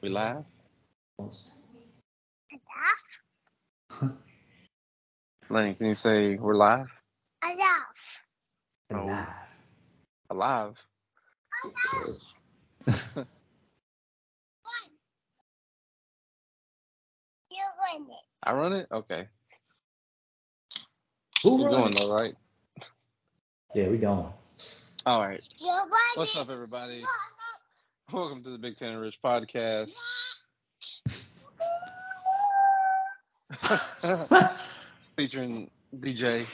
We live? Lenny, can you say we're live? Alive. Oh. Alive? You win it. I run it? Okay. Who We're going it? though, right? Yeah, we going. All right. What's up, everybody? Welcome to the Big Tanner Rich podcast. Featuring DJ,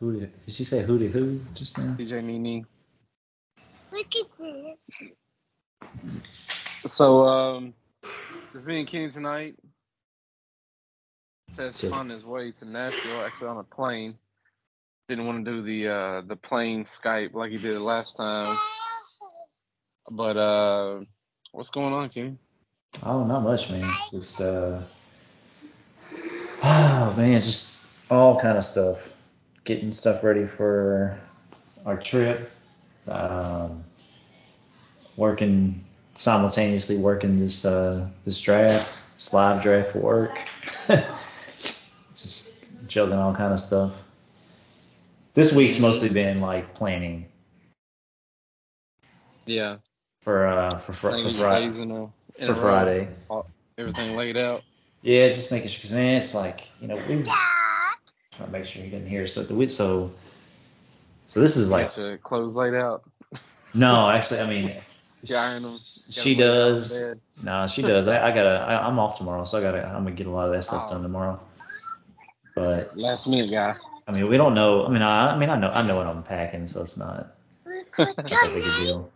who did, did she say who did who just now? DJ Nini. Look at this. So, um, it's me and Kenny tonight. Says Chill. on his way to Nashville, actually on a plane. Didn't want to do the uh the plane Skype like he did last time. But uh what's going on, Kenny? Oh, not much, man. Just uh, oh man, just all kind of stuff. Getting stuff ready for our trip. Um, working simultaneously working this uh this draft, this live draft for work. just juggling all kind of stuff. This week's mostly been like planning Yeah. For uh for, fr- for, think Friday. in a, in For a row. Friday. Everything laid out. Yeah, just making sure, because man, it's like, you know, we Dad. trying to make sure he didn't hear us, but the we so, so this is like, clothes laid out. no, actually, I mean, them. she does. No, she does. I, I gotta, I, I'm off tomorrow, so I gotta, I'm gonna get a lot of that stuff Oh. done tomorrow. But Last minute guy. I mean, we don't know. I mean, I, I mean, I know, I know what I'm packing, so it's not Look not that big deal.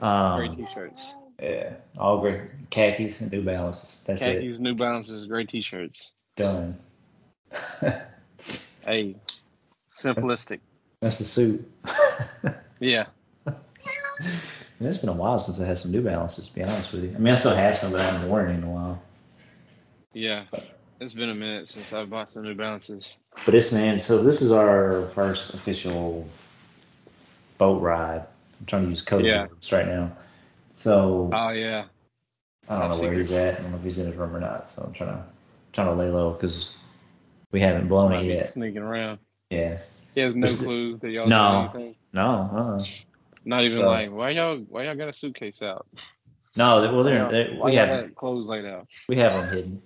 Um, Great t-shirts. yeah, all great khakis and New Balances. That's it. Khakis, New Balances, great t-shirts. Done. Hey, simplistic. That's the suit. Yeah. And it's been a while since I had some New Balances, to be honest with you. I mean, I still have some, but I haven't worn in a while. Yeah. It's been a minute since I bought some New Balances. But this man, so this is our first official boat ride. I'm trying to use code Yeah. words right now. So Oh yeah. I don't know top where he's at. I don't know if he's in his room or not. So I'm trying to trying to lay low because we haven't blown Might it yet. sneaking around. Yeah. He has no clue that y'all No. anything. No. Uh. Not even So- like why y'all why y'all got a suitcase out? No. Well, they're, y'all, they why we have clothes laid out? we have them hidden,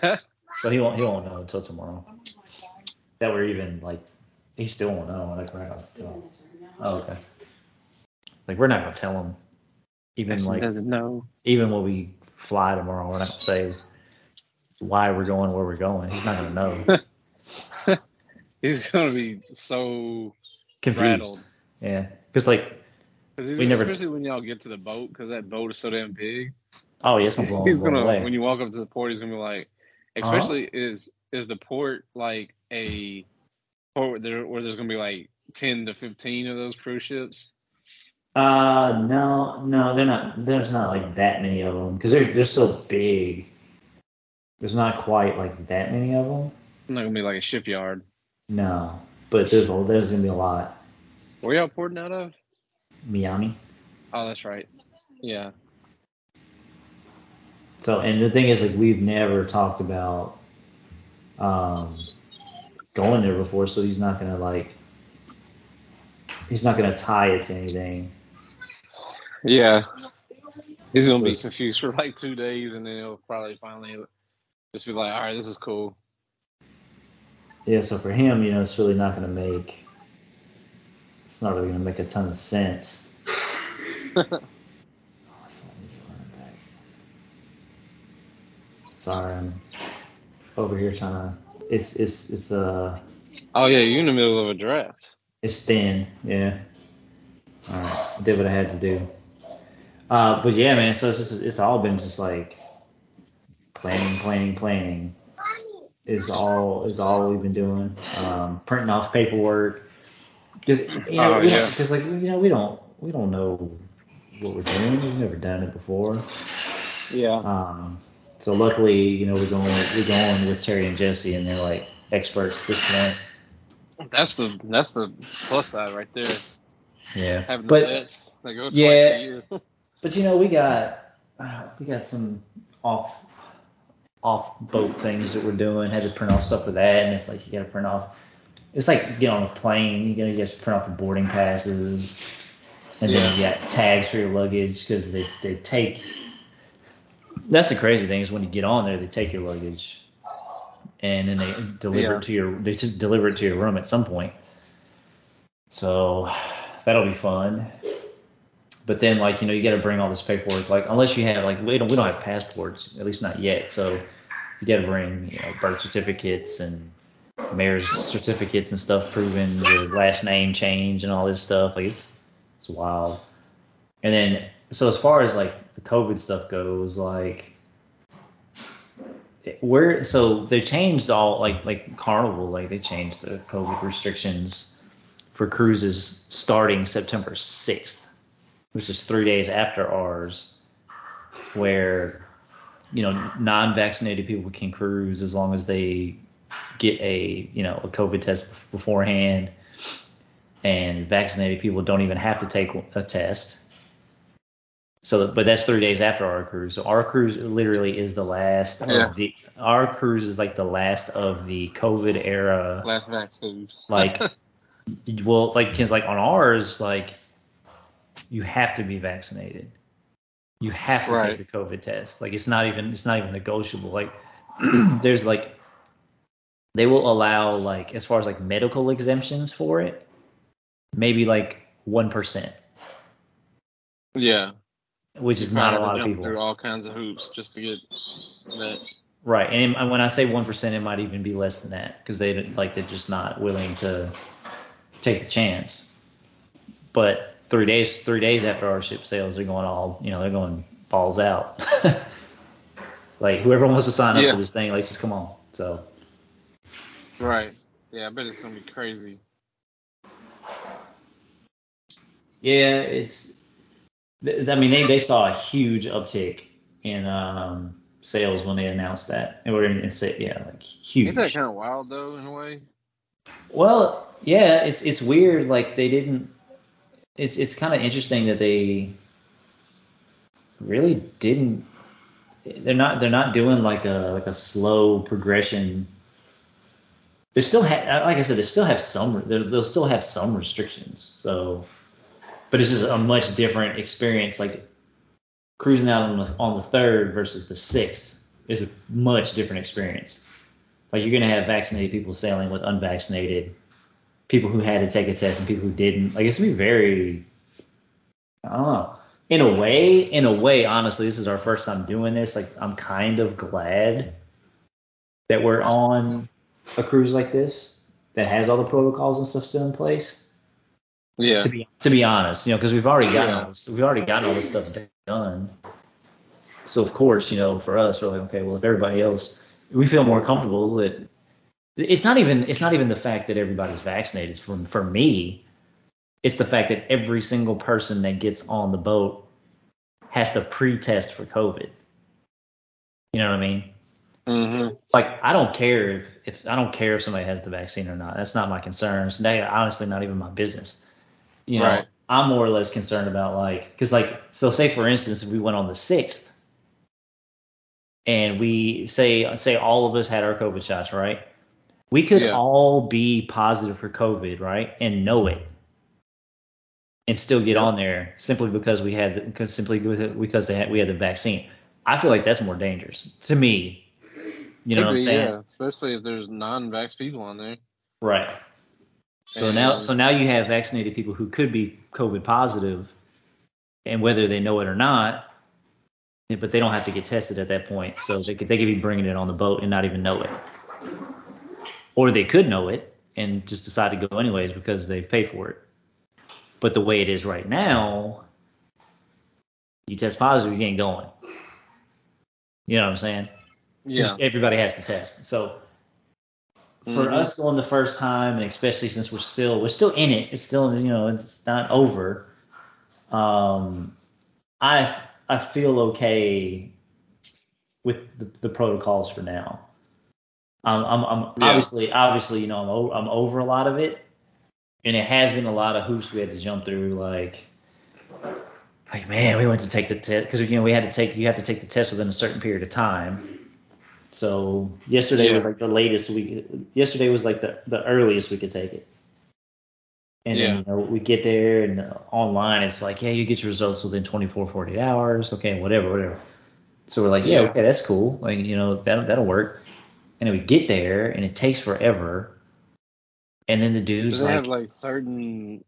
but he won't he won't know until tomorrow. That we're even like he still won't know. Like we're not gonna tell him. Oh, okay. Like we're not gonna tell him. Even Actually like doesn't know. even when we fly tomorrow, we're not gonna say why we're going where we're going. He's not gonna know. He's gonna be so Confused. rattled. Yeah. Because like, Cause We never- especially when y'all get to the boat, because that boat is so damn big. oh gonna blow, he's gonna away. when you walk up to the port, he's gonna be like, Uh-huh. especially is is the port like a port where, there, where there's gonna be like ten to fifteen of those cruise ships? Uh, no, no, they're not. There's not like that many of them because they're they're so big. There's not quite like that many of them. Not gonna be like a shipyard. No, but there's a, there's gonna be a lot. Where y'all porting out of? Miami. Oh, that's right. Yeah. So and the thing is like we've never talked about um going there before, so he's not gonna like he's not gonna tie it to anything. Yeah. He's gonna be confused for like two days, and then he'll probably finally just be like, "All right, this is cool." Yeah, so for him, you know, it's really not gonna make it's not really gonna make a ton of sense. Oh, it's not me running back. Sorry, I'm over here trying to. It's it's it's uh Oh yeah, you're in the middle of a draft. it's thin, yeah. All right, I did what I had to do. Uh, but yeah, man. So it's just it's all been just like planning, planning, planning. Is all is all we've been doing. Um, printing off paperwork. Because you know, Oh, we yeah. because like you know we don't we don't know what we're doing. We've never done it before. Yeah. Um, so luckily, you know, we're going we're going with Terry and Jesse, and they're like experts at this point. That's the that's the plus side right there. Yeah. Having But the vets, they go twice Yeah. but you know, we got uh, we got some off off boat things that we're doing. Had to print off stuff for that, and it's like you got to print off. It's like get on a plane. You get to print off the boarding passes, and then you got tags for your luggage because they they take. That's the crazy thing is when you get on there, they take your luggage, and then they deliver Yeah. it to your they deliver it to your room at some point. So that'll be fun. But then like you know you got to bring all this paperwork like unless you have like we don't we don't have passports at least not yet. So you got to bring you know birth certificates and marriage certificates and stuff proving your last name change and all this stuff. Like it's it's wild. And then so as far as like the COVID stuff goes like where so they changed all like like Carnival like they changed the COVID restrictions for cruises starting September 6th, which is three days after ours, where you know non-vaccinated people can cruise as long as they get a you know a COVID test beforehand, and vaccinated people don't even have to take a test. So, but that's three days after our cruise. So our cruise literally is the last Yeah. of the. Our cruise is like the last of the COVID era Last vaccine. like well like 'cause, like on ours like you have to be vaccinated you have to Right. take the covid test like it's not even it's not even negotiable like there's like they will allow like as far as like medical exemptions for it maybe like 1% Yeah. which is not a lot of people Through all kinds of hoops just to get that. Right, and when I say one percent, it might even be less than that because they like they're just not willing to take the chance. But three days, three days after our ship sails, they're going all, you know, they're going balls out. like whoever wants to sign up Yeah. for this thing, like just come on. So Right. Yeah, I bet it's gonna be crazy. yeah, it's. th- I mean, they they saw a huge uptick in um sales when they announced that. Or in, in yeah, like huge. Ain't that kind of wild though, in a way? Well, yeah, it's it's weird. Like they didn't. It's it's kind of interesting that they really didn't. They're not they're not doing like a like a slow progression. They still have, uh, like I said, they still have some. they'll still have some restrictions. So, but it's just a much different experience. Like cruising out on the on the third versus the sixth is a much different experience. Like you're gonna have vaccinated people sailing with unvaccinated people who had to take a test and people who didn't. Like it's gonna be very I don't know. In a way, in a way, honestly, this is our first time doing this. Like I'm kind of glad that we're on a cruise like this that has all the protocols and stuff still in place. Yeah. To be to be honest, you know, because we've already gotten Yeah. all this, we've already gotten all this stuff done. So of course, you know, for us, we're like, okay, well, if everybody else, we feel more comfortable that it's not even it's not even the fact that everybody's vaccinated. For for me, it's the fact that every single person that gets on the boat has to pre-test for COVID. You know what I mean? Mm-hmm. Like I don't care if, if I don't care if somebody has the vaccine or not. That's not my concern. It's not- honestly not even my business. You know, Right. I'm more or less concerned about like because like so say for instance if we went on the sixth and we say say all of us had our COVID shots, right? We could Yeah. all be positive for COVID, right, and know it, and still get Yep. on there simply because we had the, because simply because they had, we had the vaccine. I feel like that's more dangerous to me. You know what I'm saying? Yeah, especially if there's non-vax people on there. Right. So now, so now you have vaccinated people who could be COVID positive, and whether they know it or not, but they don't have to get tested at that point. So they could they could be bringing it on the boat and not even know it, or they could know it and just decide to go anyways because they pay for it. But the way it is right now, you test positive, you ain't going. You know what I'm saying? Yeah. Just everybody has to test. So for Mhm. us going the first time, and especially since we're still we're still in it, it's still you know it's not over. Um, I I feel okay with the, the protocols for now. Um, I'm I'm Yeah. obviously obviously you know I'm o- I'm over a lot of it, and it has been a lot of hoops we had to jump through. Like like man, we went to take the test because you know we had to take you have to take the test within a certain period of time. So yesterday Yeah. was like the latest we. Yesterday was like the the earliest we could take it. And Yeah. then you know we get there and uh, online it's like yeah you get your results within 24 48 hours okay whatever whatever. So we're like yeah, Yeah. okay that's cool like you know that that'll work. And we get there and it takes forever. And then the dude's like, have like certain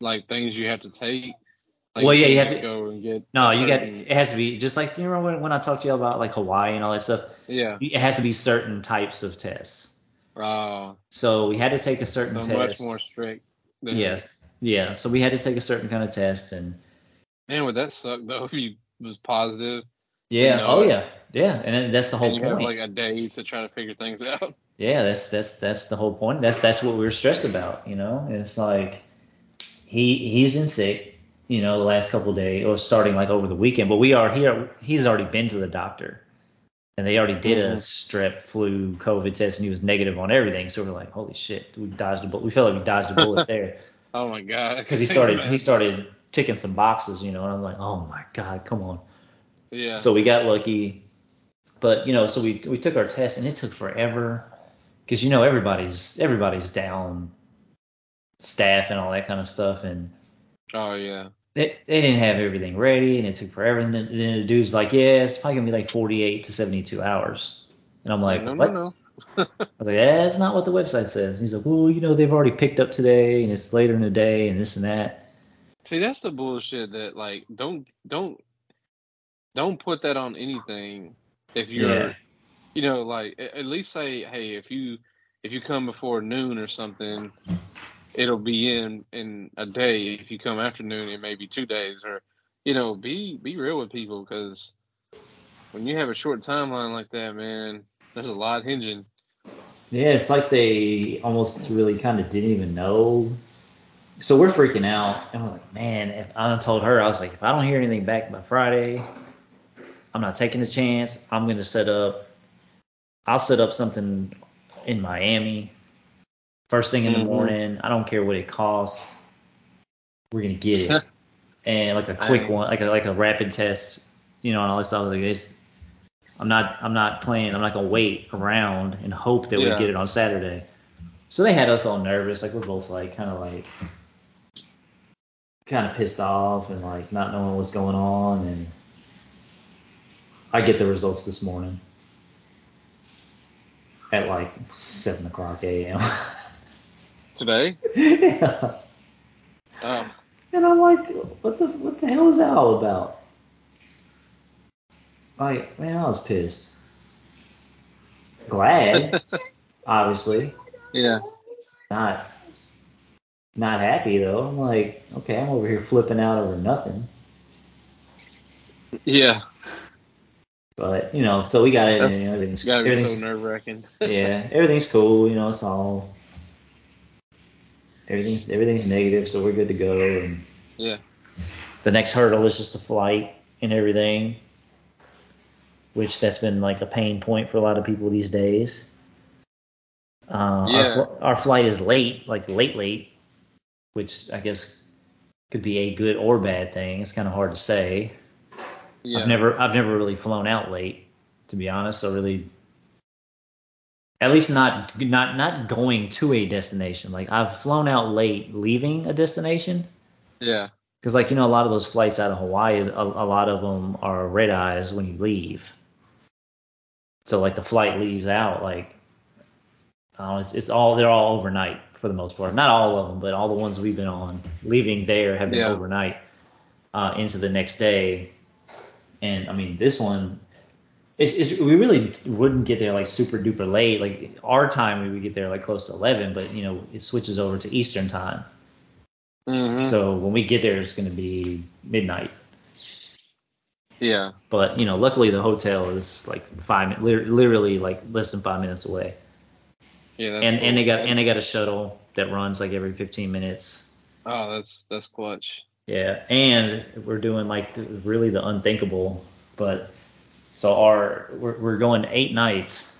like things you have to take? Like, Well, yeah, you have to- go and get. no, a you got it has to be just like you remember when, when I talked to you about like Hawaii and all that stuff. Yeah. It has to be certain types of tests. Oh, So we had to take a certain so test. much more strict. Than, Yes. Yeah. So we had to take a certain kind of test and Man, would that suck though if you was positive yeah. know oh yeah. Yeah. And then that's the whole you point. have like a day to try to figure things out? yeah. That's that's that's the whole point. That's that's what we were stressed about. You know. And it's like he he's been sick. You know, the last couple of days, or starting like over the weekend. But we are here. He's already been to the doctor. and they already did a Mhm. strep flu COVID test, and he was negative on everything. So we're like, holy shit, we dodged a bullet. We felt like we dodged a bullet there Oh my god. because he started he started ticking some boxes, you know, and I'm like, oh my god, come on. Yeah. So we got lucky, but you know, so we we took our test, and it took forever because you know everybody's everybody's down, staff and all that kind of stuff, and oh yeah. they, they didn't have everything ready and it took forever. And then, then the dude's like, yeah, it's probably gonna be like 48 to 72 hours. And I'm like, no, what? no, no. I was like, yeah, that's not what the website says. He's like, well, you know, they've already picked up today and it's later in the day and this and that. See, that's the bullshit that like don't don't don't put that on anything if you're Yeah. you know like at least say hey if you if you come before noon or something it'll be in in a day if you come after noon it may be two days or you know be be real with people because when you have a short timeline like that man there's a lot hinging Yeah, it's like they almost really kind of didn't even know. So we're freaking out, and we're like, man, if I told her, I was like, if I don't hear anything back by Friday, I'm not taking a chance. I'm gonna set up. I'll set up something in Miami first thing in the Mhm. morning. I don't care what it costs. We're gonna get it, and like a quick one, like a like a rapid test, you know, and all this stuff. Like this. I'm not I'm not playing. I'm not gonna wait around and hope that we get it on Saturday. So they had us all nervous. Like we're both like kind of like kind of pissed off and like not knowing what's going on. And I get the results this morning at like seven o'clock a.m. today yeah. oh And I'm like, what the what the hell is that all about? Like, man, I was pissed. Glad, obviously. yeah Not not happy though. I'm like, okay, I'm over here flipping out over nothing. yeah But you know, so we got it, and that's everything's gotta be so everything's nerve wracking yeah, everything's cool. You know, it's all everything's everything's negative, so we're good to go. And yeah the next hurdle is just the flight and everything, which that's been like a pain point for a lot of people these days. Uh, our, Yeah. fl- our flight is late, like late, late, which I guess could be a good or bad thing. It's kind of hard to say. Yeah I've never, I've never really flown out late, to be honest. So really, at least not, not, not going to a destination. Like I've flown out late, leaving a destination. yeah Because like you know, a lot of those flights out of Hawaii, a, a lot of them are red eyes when you leave. So like the flight leaves out like, uh, it's it's all they're all overnight for the most part. Not all of them, but all the ones we've been on leaving there have been Yeah. overnight uh, into the next day. And I mean, this one, it's, it's we really wouldn't get there like super duper late. Like our time, we would get there like close to 11, but you know, it switches over to Eastern time. hmm So when we get there, it's going to be midnight. yeah But you know, luckily the hotel is like five, literally like less than five minutes away. yeah And and they got and they got a shuttle that runs like every 15 minutes. oh that's that's clutch Yeah, and we're doing like the, really the unthinkable. But so our we're we're going eight nights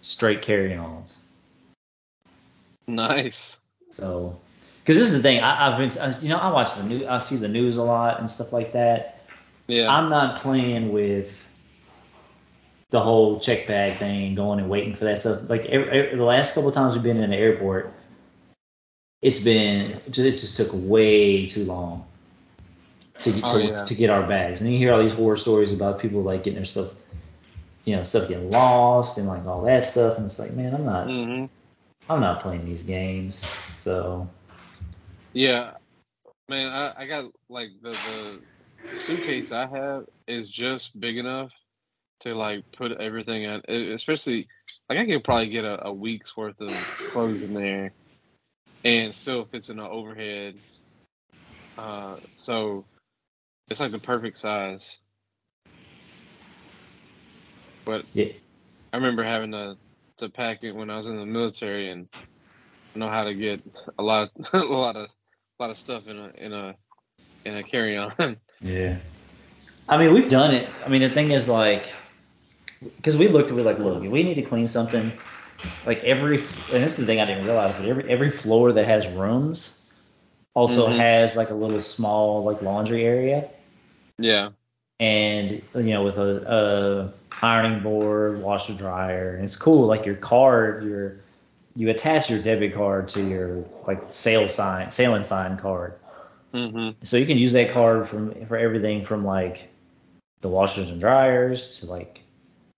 straight carry-ons. nice So Because this is the thing. I, I've been, I, you know, I watch the news. I see the news a lot and stuff like that. Yeah. I'm not playing with the whole check bag thing, going and waiting for that stuff. Like every, every, the last couple times we've been in the airport, it's been it just took way too long to get, Oh, to, yeah. to get our bags. And you hear all these horror stories about people like getting their stuff, you know, stuff getting lost and like all that stuff. And it's like, man, I'm not, hmm I'm not playing these games. So Yeah, man, I, I got like the the suitcase I have is just big enough to like put everything in, especially like I could probably get a, a week's worth of clothes in there, and still fits in the overhead. Uh, so it's like the perfect size. But yeah, I remember having to to pack it when I was in the military and I know how to get a lot a lot of a lot of stuff in a in a in a carry on. Yeah. I mean, we've done it. I mean, the thing is, like, because we looked at it like, look, if we need to clean something, like every, and this is the thing I didn't realize, but every every floor that has rooms also Mhm. has like a little small like laundry area, yeah. and you know, with a, a ironing board, washer dryer, and it's cool. Like your card, your you attach your debit card to your like sale sign, sailing sign card. Mhm. So you can use that card from for everything from like the washers and dryers to like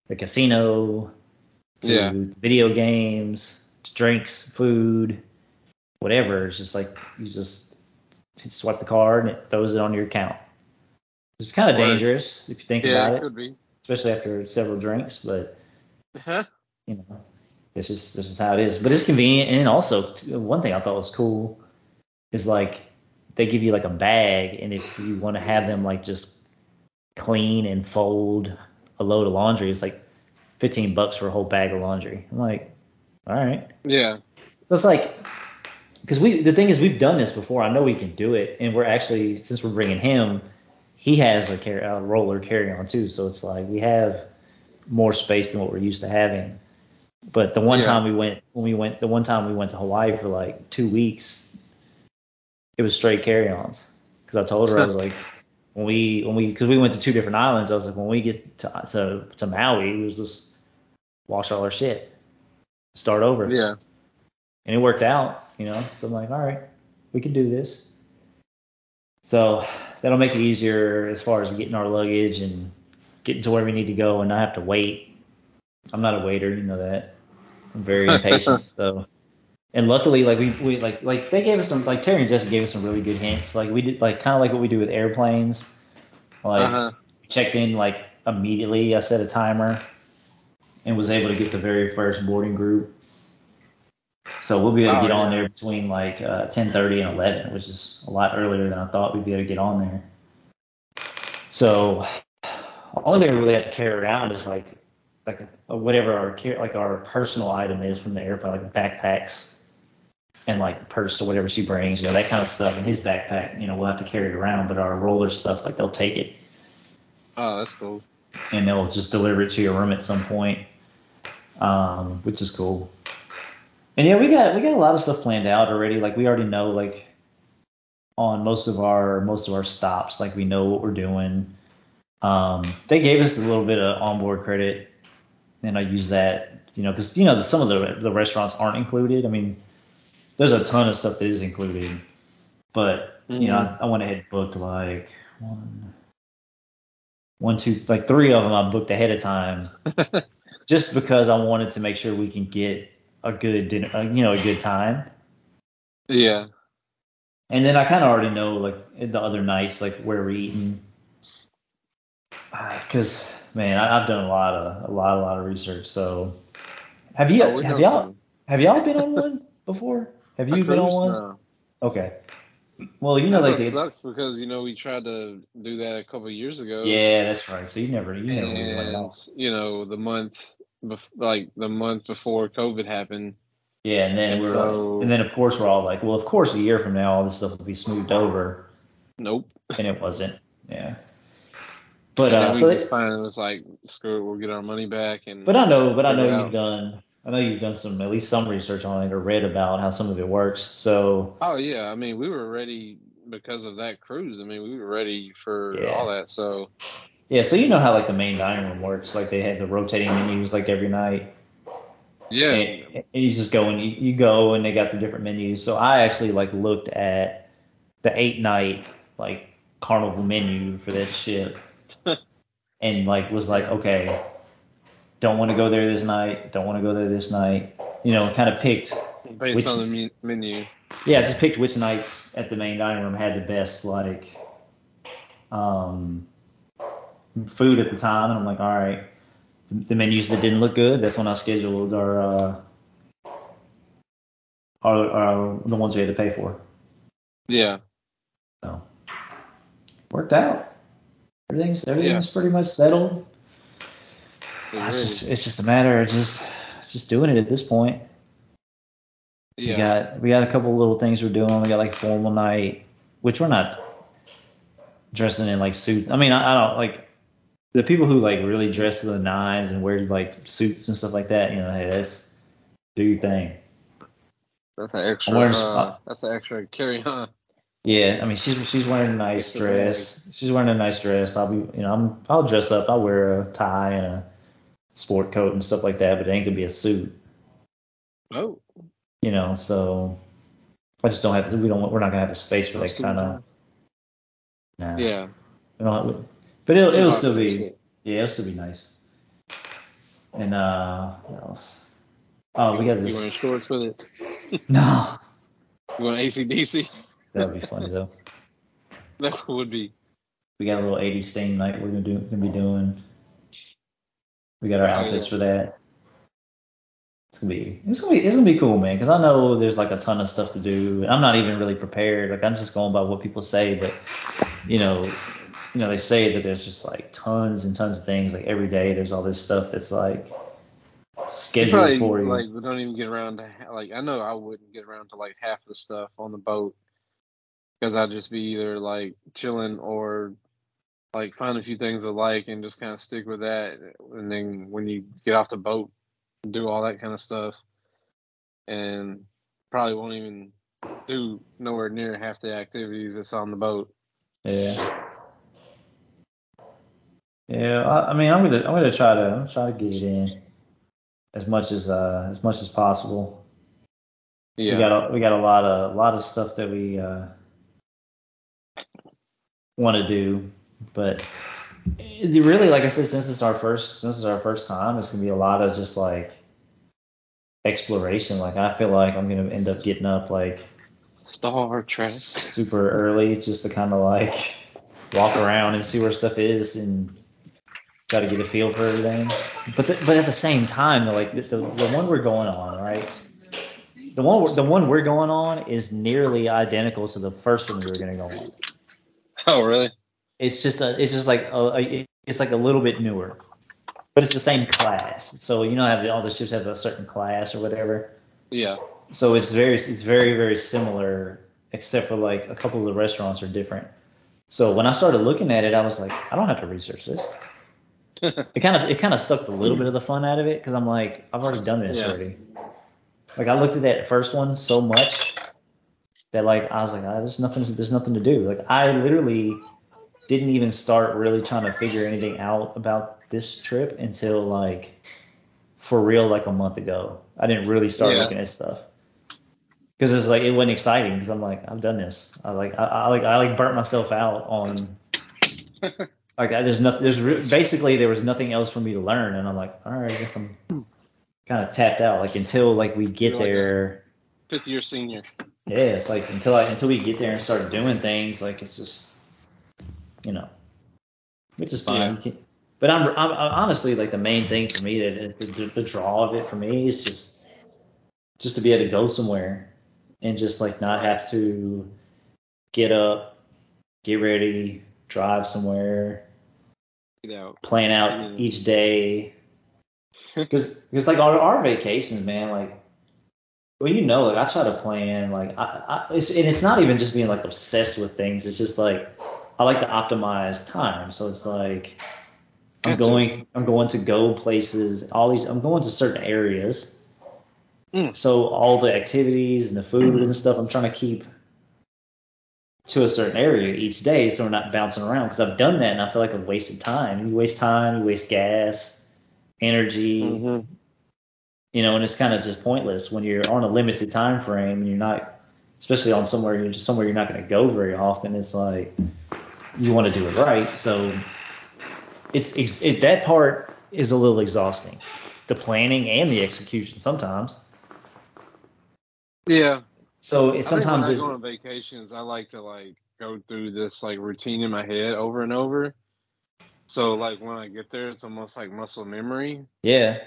the casino to Yeah. video games, to drinks, food, whatever. It's just like you just swipe the card and it throws it on your account. It's kind of dangerous if you think Yeah, about it it, could be. especially after several drinks. But Huh? you know, this is this is how it is. But it's convenient, and also one thing I thought was cool is like they give you like a bag, and if you want to have them like just clean and fold a load of laundry, it's like 15 bucks for a whole bag of laundry. I'm like, all right. Yeah. So it's like, because we the thing is we've done this before. I know we can do it, and we're actually since we're bringing him, he has a, a roller carry on too. So it's like we have more space than what we're used to having. But the one Yeah. time we went, when we went, the one time we went to Hawaii for like two weeks, it was straight carry-ons. Because I told her I was like, when we when we because we went to two different islands, I was like, when we get to to, to Maui, it was just wash all our shit, start over Yeah. and it worked out, you know. So I'm like, all right, we can do this. So that'll make it easier as far as getting our luggage and getting to where we need to go and not have to wait. I'm not a waiter, you know that. I'm very impatient. so, and luckily, like we, we like like they gave us some like Terry and Jesse gave us some really good hints. Like we did like kind of like what we do with airplanes. Like Uh huh. checked in like immediately. I set a timer and was able to get the very first boarding group. So we'll be able to Oh, get on there between like uh, 10:30 and 11, which is a lot earlier than I thought we'd be able to get on there. So only thing we really have to carry around is like like a, whatever our like our personal item is from the airplane, like backpacks and like purse or whatever she brings, you know, that kind of stuff in his backpack. You know, we'll have to carry it around, but our roller stuff, like they'll take it Oh, that's cool. and they'll just deliver it to your room at some point, um, which is cool. And yeah, we got we got a lot of stuff planned out already. Like we already know like on most of our most of our stops, like we know what we're doing. Um, they gave us a little bit of onboard credit, and I use that, you know, because you know the, some of the the restaurants aren't included. I mean, there's a ton of stuff that is included, but you know, I, I went ahead and booked like one, one, two, like three of them I booked ahead of time, just because I wanted to make sure we can get a good dinner, uh, you know, a good time. Yeah. And then I kind of already know like the other nights, like where we're eating, because man, I, I've done a lot of a lot a lot of research. So have you Oh, have y'all some. have y'all been on one before? Have you been on one? No. Okay. Well, you know That's they what did. sucks because you know we tried to do that a couple of years ago. Yeah, that's right. So you never you never really went at and you know the month, bef- like the month before COVID happened. Yeah, and then And we're so- and then of course we're all like, well, of course a year from now all this stuff will be smoothed over, Nope. and it wasn't. Yeah. But and uh, so they, finally was like, screw it, we'll get our money back and. but I know, but I know you've done I know you've done some at least some research on it or read about how some of it works. So Oh yeah, I mean we were ready because of that cruise. I mean we were ready for Yeah. all that. So yeah, so you know how like the main dining room works. Like they have the rotating menus like every night. yeah, and, and you just go and you, you go and they got the different menus. So I actually like looked at the eight night like carnival menu for that shit, and like was like, okay, don't want to go there this night, don't want to go there this night. You know, kind of picked, based which- on the menu. yeah, just picked which nights at the main dining room had the best like um food at the time, and I'm like, all right. The menus that didn't look good, that's when I scheduled our uh, are, are the ones we had to pay for. Yeah, So worked out. Everything's everything's pretty much settled. it It's just it's just a matter of just just doing it at this point. Yeah. We got we got a couple little things we're doing. We got like formal night, which we're not dressing in like suits. I mean, I, I don't like the people who like really dress to the nines and wear like suits and stuff like that. You know, hey, that's do your thing. That's an extra. Wearing- uh, that's an extra carry on. Yeah, I mean she's she's wearing a nice dress. She's wearing a nice dress. I'll be you know I'm I'll dress up. I'll wear a tie and a sport coat and stuff like that, but it ain't gonna be a suit. Oh, You know, so I just don't have to. We don't. We're not gonna have the space for that kind of. Nah. yeah. We don't but it'll it'll still be yeah it'll still be nice. And uh what else? Oh we got You wearing shorts with it? No, You want ACDC? that would be funny though. That would be. We got a little 80s theme night we're gonna do gonna be doing. We got our Oh, outfits for that. It's gonna be it's gonna be it's gonna be cool, man. Because I know there's like a ton of stuff to do. I'm not even really prepared. Like I'm just going by what people say. But you know, you know they say that there's just like tons and tons of things. Like every day there's all this stuff that's like scheduled probably for you. like we don't even get around to like I know I wouldn't get around to like half the stuff on the boat because I'd just be either like chilling or like find a few things I like and just kind of stick with that and then when you get off the boat do all that kind of stuff and probably won't even do nowhere near half the activities that's on the boat. Yeah. Yeah, I, I mean, I'm gonna I'm gonna try to I'm gonna try to get it in as much as uh as much as possible. Yeah. We got a, we got a lot of a lot of stuff that we uh want to do, but really, like I said, since it's our first since it's our first time, it's gonna be a lot of just like exploration. Like I feel like I'm gonna end up getting up like Star Trek. super early just to kind of like walk around and see where stuff is and try to get a feel for everything. But the, but at the same time, like the, the the one we're going on, right? The one the one we're going on is nearly identical to the first one we were gonna go on. Oh really? It's just a it's just like a, a it's like a little bit newer, but it's the same class. So you know how the, all the ships have a certain class or whatever. Yeah. So it's very it's very very similar, except for like a couple of the restaurants are different. So when I started looking at it, I was like, I don't have to research this. It kind of it kind of sucked a little bit of the fun out of it because I'm like, I've already done this Yeah. already. Like I looked at that first one so much that like I was like, ah, there's nothing there's nothing to do. Like I literally didn't even start really trying to figure anything out about this trip until like for real like a month ago. I didn't really start Yeah. looking at stuff because it's like it wasn't exciting because I'm like I've done this. I like I, I like I like burnt myself out on like there's nothing there's re- basically there was nothing else for me to learn and I'm like all right I guess I'm hmm. kind of tapped out like until like we get You're like there Fifth year senior. yeah it's like until I until we get there and start doing things like it's just you know which is fine Yeah. Can- but I'm, I'm, I'm honestly like the main thing for me that the, the, the draw of it for me is just just to be able to go somewhere and just like not have to get up get ready drive somewhere Get out. plan out each day. Because because like our, our vacations, man, like well you know like I try to plan like I, I it's, and it's not even just being like obsessed with things. It's just like I like to optimize time. So it's like I'm going I'm going to go places. All these I'm going to certain areas. Mm. So all the activities and the food and stuff, I'm trying to keep to a certain area each day, so we're not bouncing around. Because I've done that, and I feel like I've wasted time. You waste time, you waste gas, energy, Mhm. you know, and it's kind of just pointless when you're on a limited time frame and you're not, especially on somewhere you're just somewhere you're not going to go very often. It's like you want to do it right, so it's it, that part is a little exhausting, the planning and the execution sometimes. Yeah. So it I sometimes when I go on vacations, I like to like go through this like routine in my head over and over. So like when I get there, it's almost like muscle memory. yeah,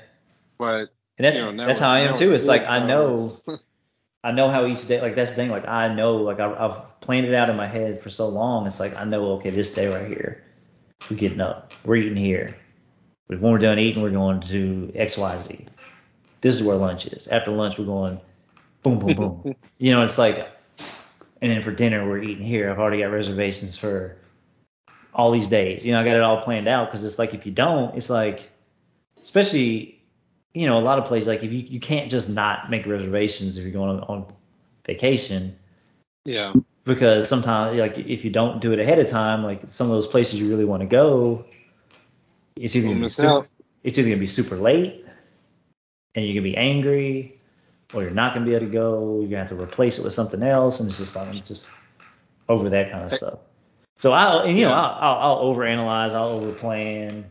But and that's you know, that's how I am too. It's like I know. I know how each day, like that's the thing, like I know, like I've, I've planned it out in my head for so long. It's like I know, okay, this day right here, we're getting up, we're eating here. But when we're done eating, we're going to X, Y, Z. This is where lunch is. After lunch, we're going boom, boom, boom. you know, it's like, and then for dinner, we're eating here. I've already got reservations for all these days. You know, I got it all planned out because it's like if you don't, it's like, especially you know, a lot of places like if you, you can't just not make reservations if you're going on, on vacation yeah. because sometimes like if you don't do it ahead of time, like some of those places you really want to go, it's either gonna be super, out. it's either gonna be super late and you're gonna be angry, or you're not gonna be able to go. You're gonna have to replace it with something else, and it's just I'm just over that kind of stuff. So I'll and, you know I'll, I'll, I'll overanalyze, I'll overplan,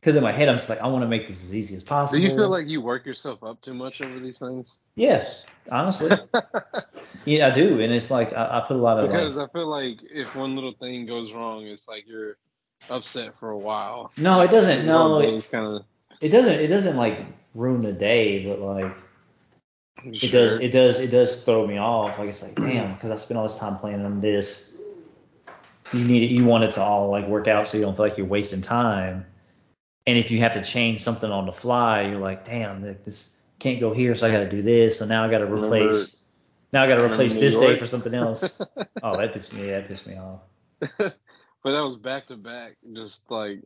because in my head I'm just like I want to make this as easy as possible. Do you feel like you work yourself up too much over these things? Yeah, honestly. yeah, I do, and it's like I, I put a lot of because like. I feel like if one little thing goes wrong, it's like you're upset for a while. No, it doesn't. No, it, it's kind of it doesn't. It doesn't like ruin the day, but like it does. It does. It does throw me off. Like it's like damn, because I spent all this time planning on this. You need it. You want it to all like work out, so you don't feel like you're wasting time. And if you have to change something on the fly, you're like, damn, this can't go here, so I got to do this. So now I got to replace. Now I got to replace this day for something else. oh, that pissed me. That pissed me off. but that was back to back, just like,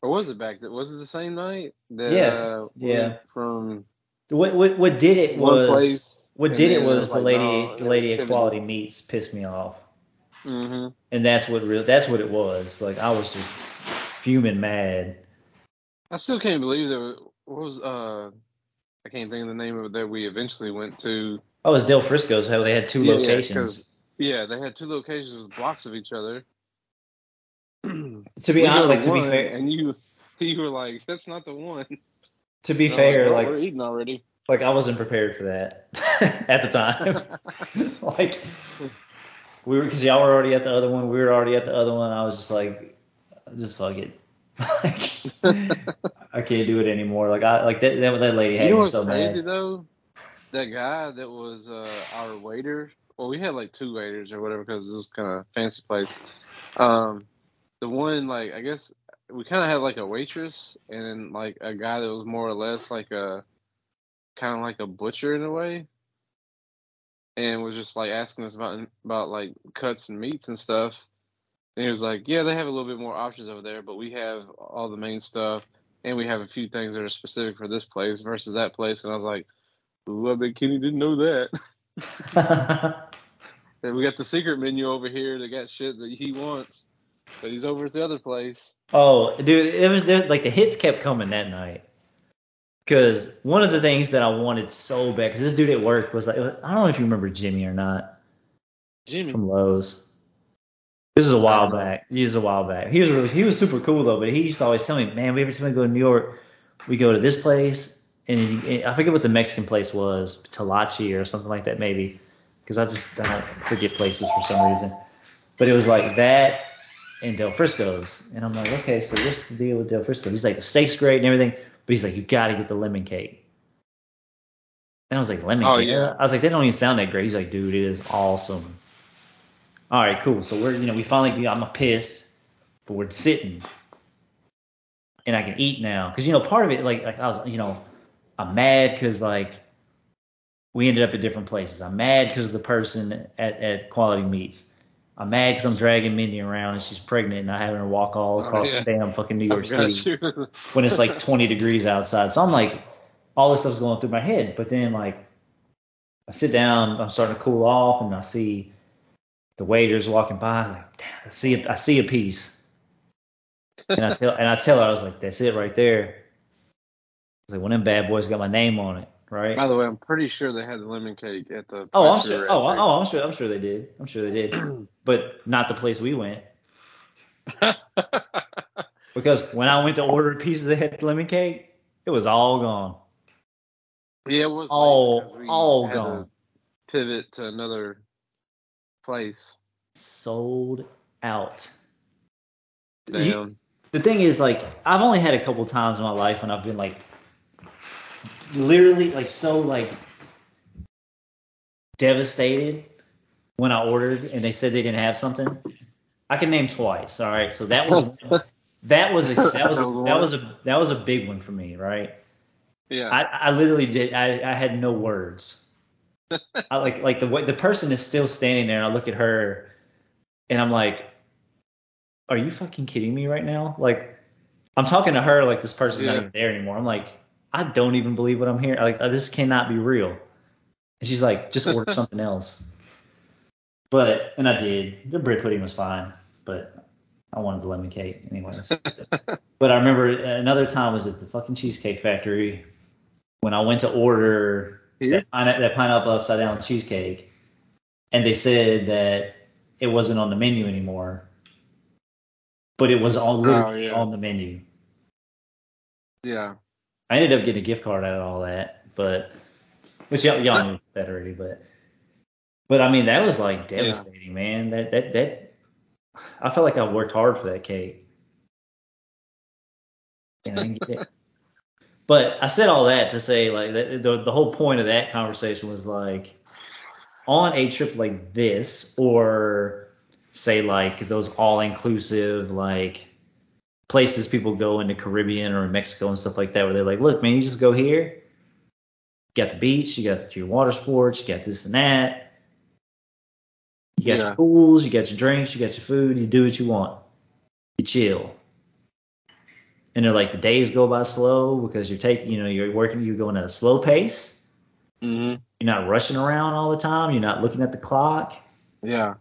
or was it back? That was it the same night? That, Yeah, uh, yeah. From What what what did it was what did it was the like, lady no, the lady at Quality Meats pissed me off, Mhm. and that's what real that's what it was. Like I was just fuming mad. I still can't believe there was, what was uh I can't think of the name of it that we eventually went to. Oh, it was Del Frisco's how they had two Yeah, yeah, Yeah, they had two locations with blocks of each other. to be We honest, like to be fair, and you you were like, "That's not the one." To be I'm fair, "Well, like we're eating already. like I wasn't prepared for that at the time. like we were because y'all were already at the other one, we were already at the other one. I was just like, just fuck it. like I can't do it anymore. Like I like that that, that lady had you know me what's so crazy mad. though? That guy that was uh, our waiter. Well, we had like two waiters or whatever because it was kind of fancy place. Um, the one like I guess we kind of had like a waitress and like a guy that was more or less like a kind of like a butcher in a way, and was just like asking us about about like cuts and meats and stuff. And he was like, "Yeah, they have a little bit more options over there, but we have all the main stuff, and we have a few things that are specific for this place versus that place." And I was like, "Ooh, I bet Kenny didn't know that." And we got the secret menu over here that got shit that he wants, but he's over at the other place. Oh, dude, it was there, like the hits kept coming that night. Cause one of the things that I wanted so bad, cause this dude at work was like, I don't know if you remember Jimmy or not Jimmy. from Lowe's. This is a while back. This is a while back. He was really, he was super cool though, but he used to always tell me, man, every time we go to New York, we go to this place, and, he- I forget what the Mexican place was, Talachi or something like that maybe, because I just I don't forget places for some reason. But it was like that and Del Frisco's, and I'm like, okay, so what's the deal with Del Frisco? He's like, the steak's great and everything, but he's like, you got to get the lemon cake. And I was like, lemon Oh, cake? yeah. I was like, they don't even sound that great. He's like, dude, it is awesome. All right, cool. So we're, you know, we finally, I'm pissed, but we're sitting, and I can eat now. Cause you know, part of it, like, like I was, you know, I'm mad because like we ended up at different places. I'm mad because of the person at, at Quality Meats. I'm mad because I'm dragging Mindy around and she's pregnant and I having her walk all Oh, across yeah. damn fucking New York City when it's like 20 degrees outside. So I'm like all this stuff's going through my head. But then like I sit down, I'm starting to cool off, and I see the waiters walking by. I was like, damn, I see a, I see a piece. And I tell and I tell her I was like, that's it right there. I was like, one of them bad boys got my name on it, right? By the way, I'm pretty sure they had the lemon cake at the. Oh, I'm sure. Oh, oh, I'm sure. I'm sure they did. I'm sure they did. but not the place we went because when I went to order a piece of the lemon cake, it was all gone. yeah, it was. All- all had to gone. Pivot to another place. Sold out. You- the thing is, like, I've only had a couple times in my life when I've been like, literally, like, so like devastated when I ordered and they said they didn't have something. I can name twice. All right, so that was that was a that was a, that was a that was a big one for me, right? yeah. I, I literally did. I, I had no words. I like like the way the person is still standing there. And I look at her, and I'm like, "Are you fucking kidding me right now?" Like, I'm talking to her like this person's not even there anymore. I'm like, I don't even believe what I'm hearing. Like, uh, this cannot be real. And she's like, just order something else. But and I did. The bread pudding was fine, but I wanted the lemon cake anyways. But I remember another time was at the fucking Cheesecake Factory when I went to order that, pine- that pineapple upside down cheesecake, and they said that it wasn't on the menu anymore, but it was on literally yeah. on the menu. yeah. I ended up getting a gift card out of all that, but which y'all, y'all knew that already, but but I mean that was like devastating, man. That that that I felt like I worked hard for that cake. And I didn't get it. But I said all that to say like that, the the whole point of that conversation was like on a trip like this or say like those all inclusive like places people go in the Caribbean or Mexico and stuff like that where they're like, look, man, you just go here. You got the beach, you got your water sports, you got this and that. You got Yeah. your pools, you got your drinks, you got your food, you do what you want. You chill. And they're like the days go by slow because you're taking, you know, you're working, you're going at a slow pace. hmm You're not rushing around all the time. You're not looking at the clock. Yeah.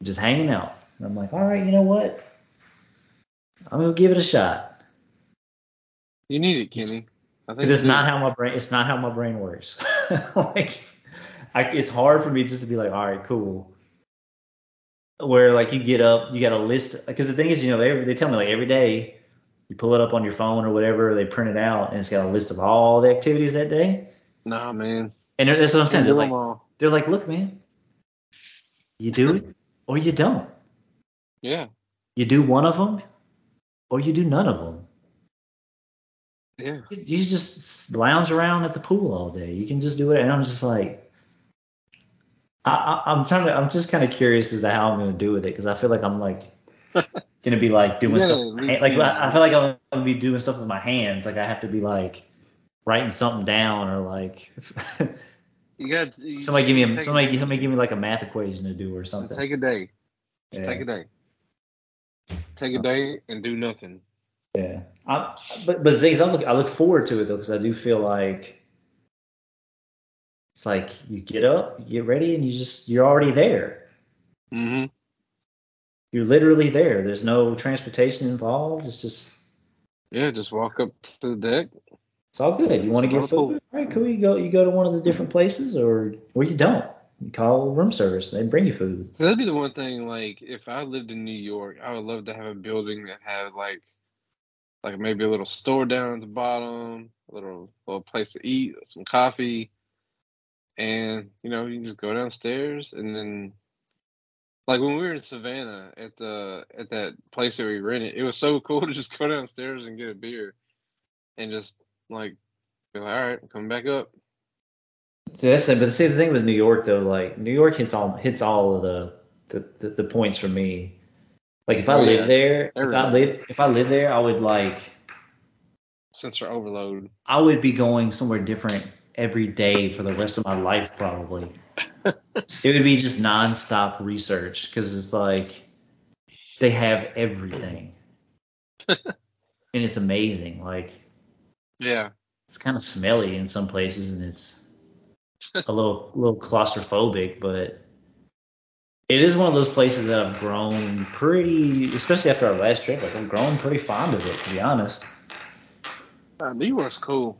You're just hanging out. And I'm like, all right, you know what? I'm gonna give it a shot. You need it, Kenny. Because it's not how my brain it's not how my brain works like I, it's hard for me just to be like all right cool where like you get up you got a list because the thing is you know they, they tell me like every day you pull it up on your phone or whatever they print it out and it's got a list of all the activities that day Nah, man. and that's what i'm saying they're like they're like look man you do it or you don't Yeah. you do one of them or you do none of them Yeah. you just lounge around at the pool all day. You can just do it, and I'm just like, I, I, I'm trying to, I'm just kind of curious as to how I'm gonna do with it because I feel like I'm like gonna be like doing You stuff. gotta with at my least hand- Like I I feel like I'm gonna be doing stuff with my hands. Like I have to be like writing something down or like You got you somebody give me a, somebody day. somebody give me like a math equation to do or something. Take a day. Just Yeah. take a day. Take a day and do nothing. Yeah. I, but but the thing is, I look I look forward to it though because I do feel like it's like you get up, you get ready, and you just you're already there. Mm-hmm. You're literally there. There's no transportation involved. It's just Yeah, just walk up to the deck. it's all good. You want to get food? All right, cool. You go you go to one of the different places, or or you don't. You call room service. They bring you food. So that'd be the one thing. Like, if I lived in New York, I would love to have a building that had like, like maybe a little store down at the bottom, a little little place to eat, some coffee, and you know you can just go downstairs and then, like when we were in Savannah at the at that place that we rented, it was so cool to just go downstairs and get a beer, and just like be like, all right, coming back up. So that's it. But see, the thing with New York though, like New York hits all hits all of the the, the, the points for me. Like if I Oh, live yeah. there, if I live if I live there, I would like Sensor overload. I would be going somewhere different every day for the rest of my life probably. it would be just nonstop research because it's like they have everything, and it's amazing. Like Yeah. it's kind of smelly in some places, and it's a little little claustrophobic, but it is one of those places that I've grown pretty, especially after our last trip. Like I've grown pretty fond of it, to be honest. Uh, New York's cool.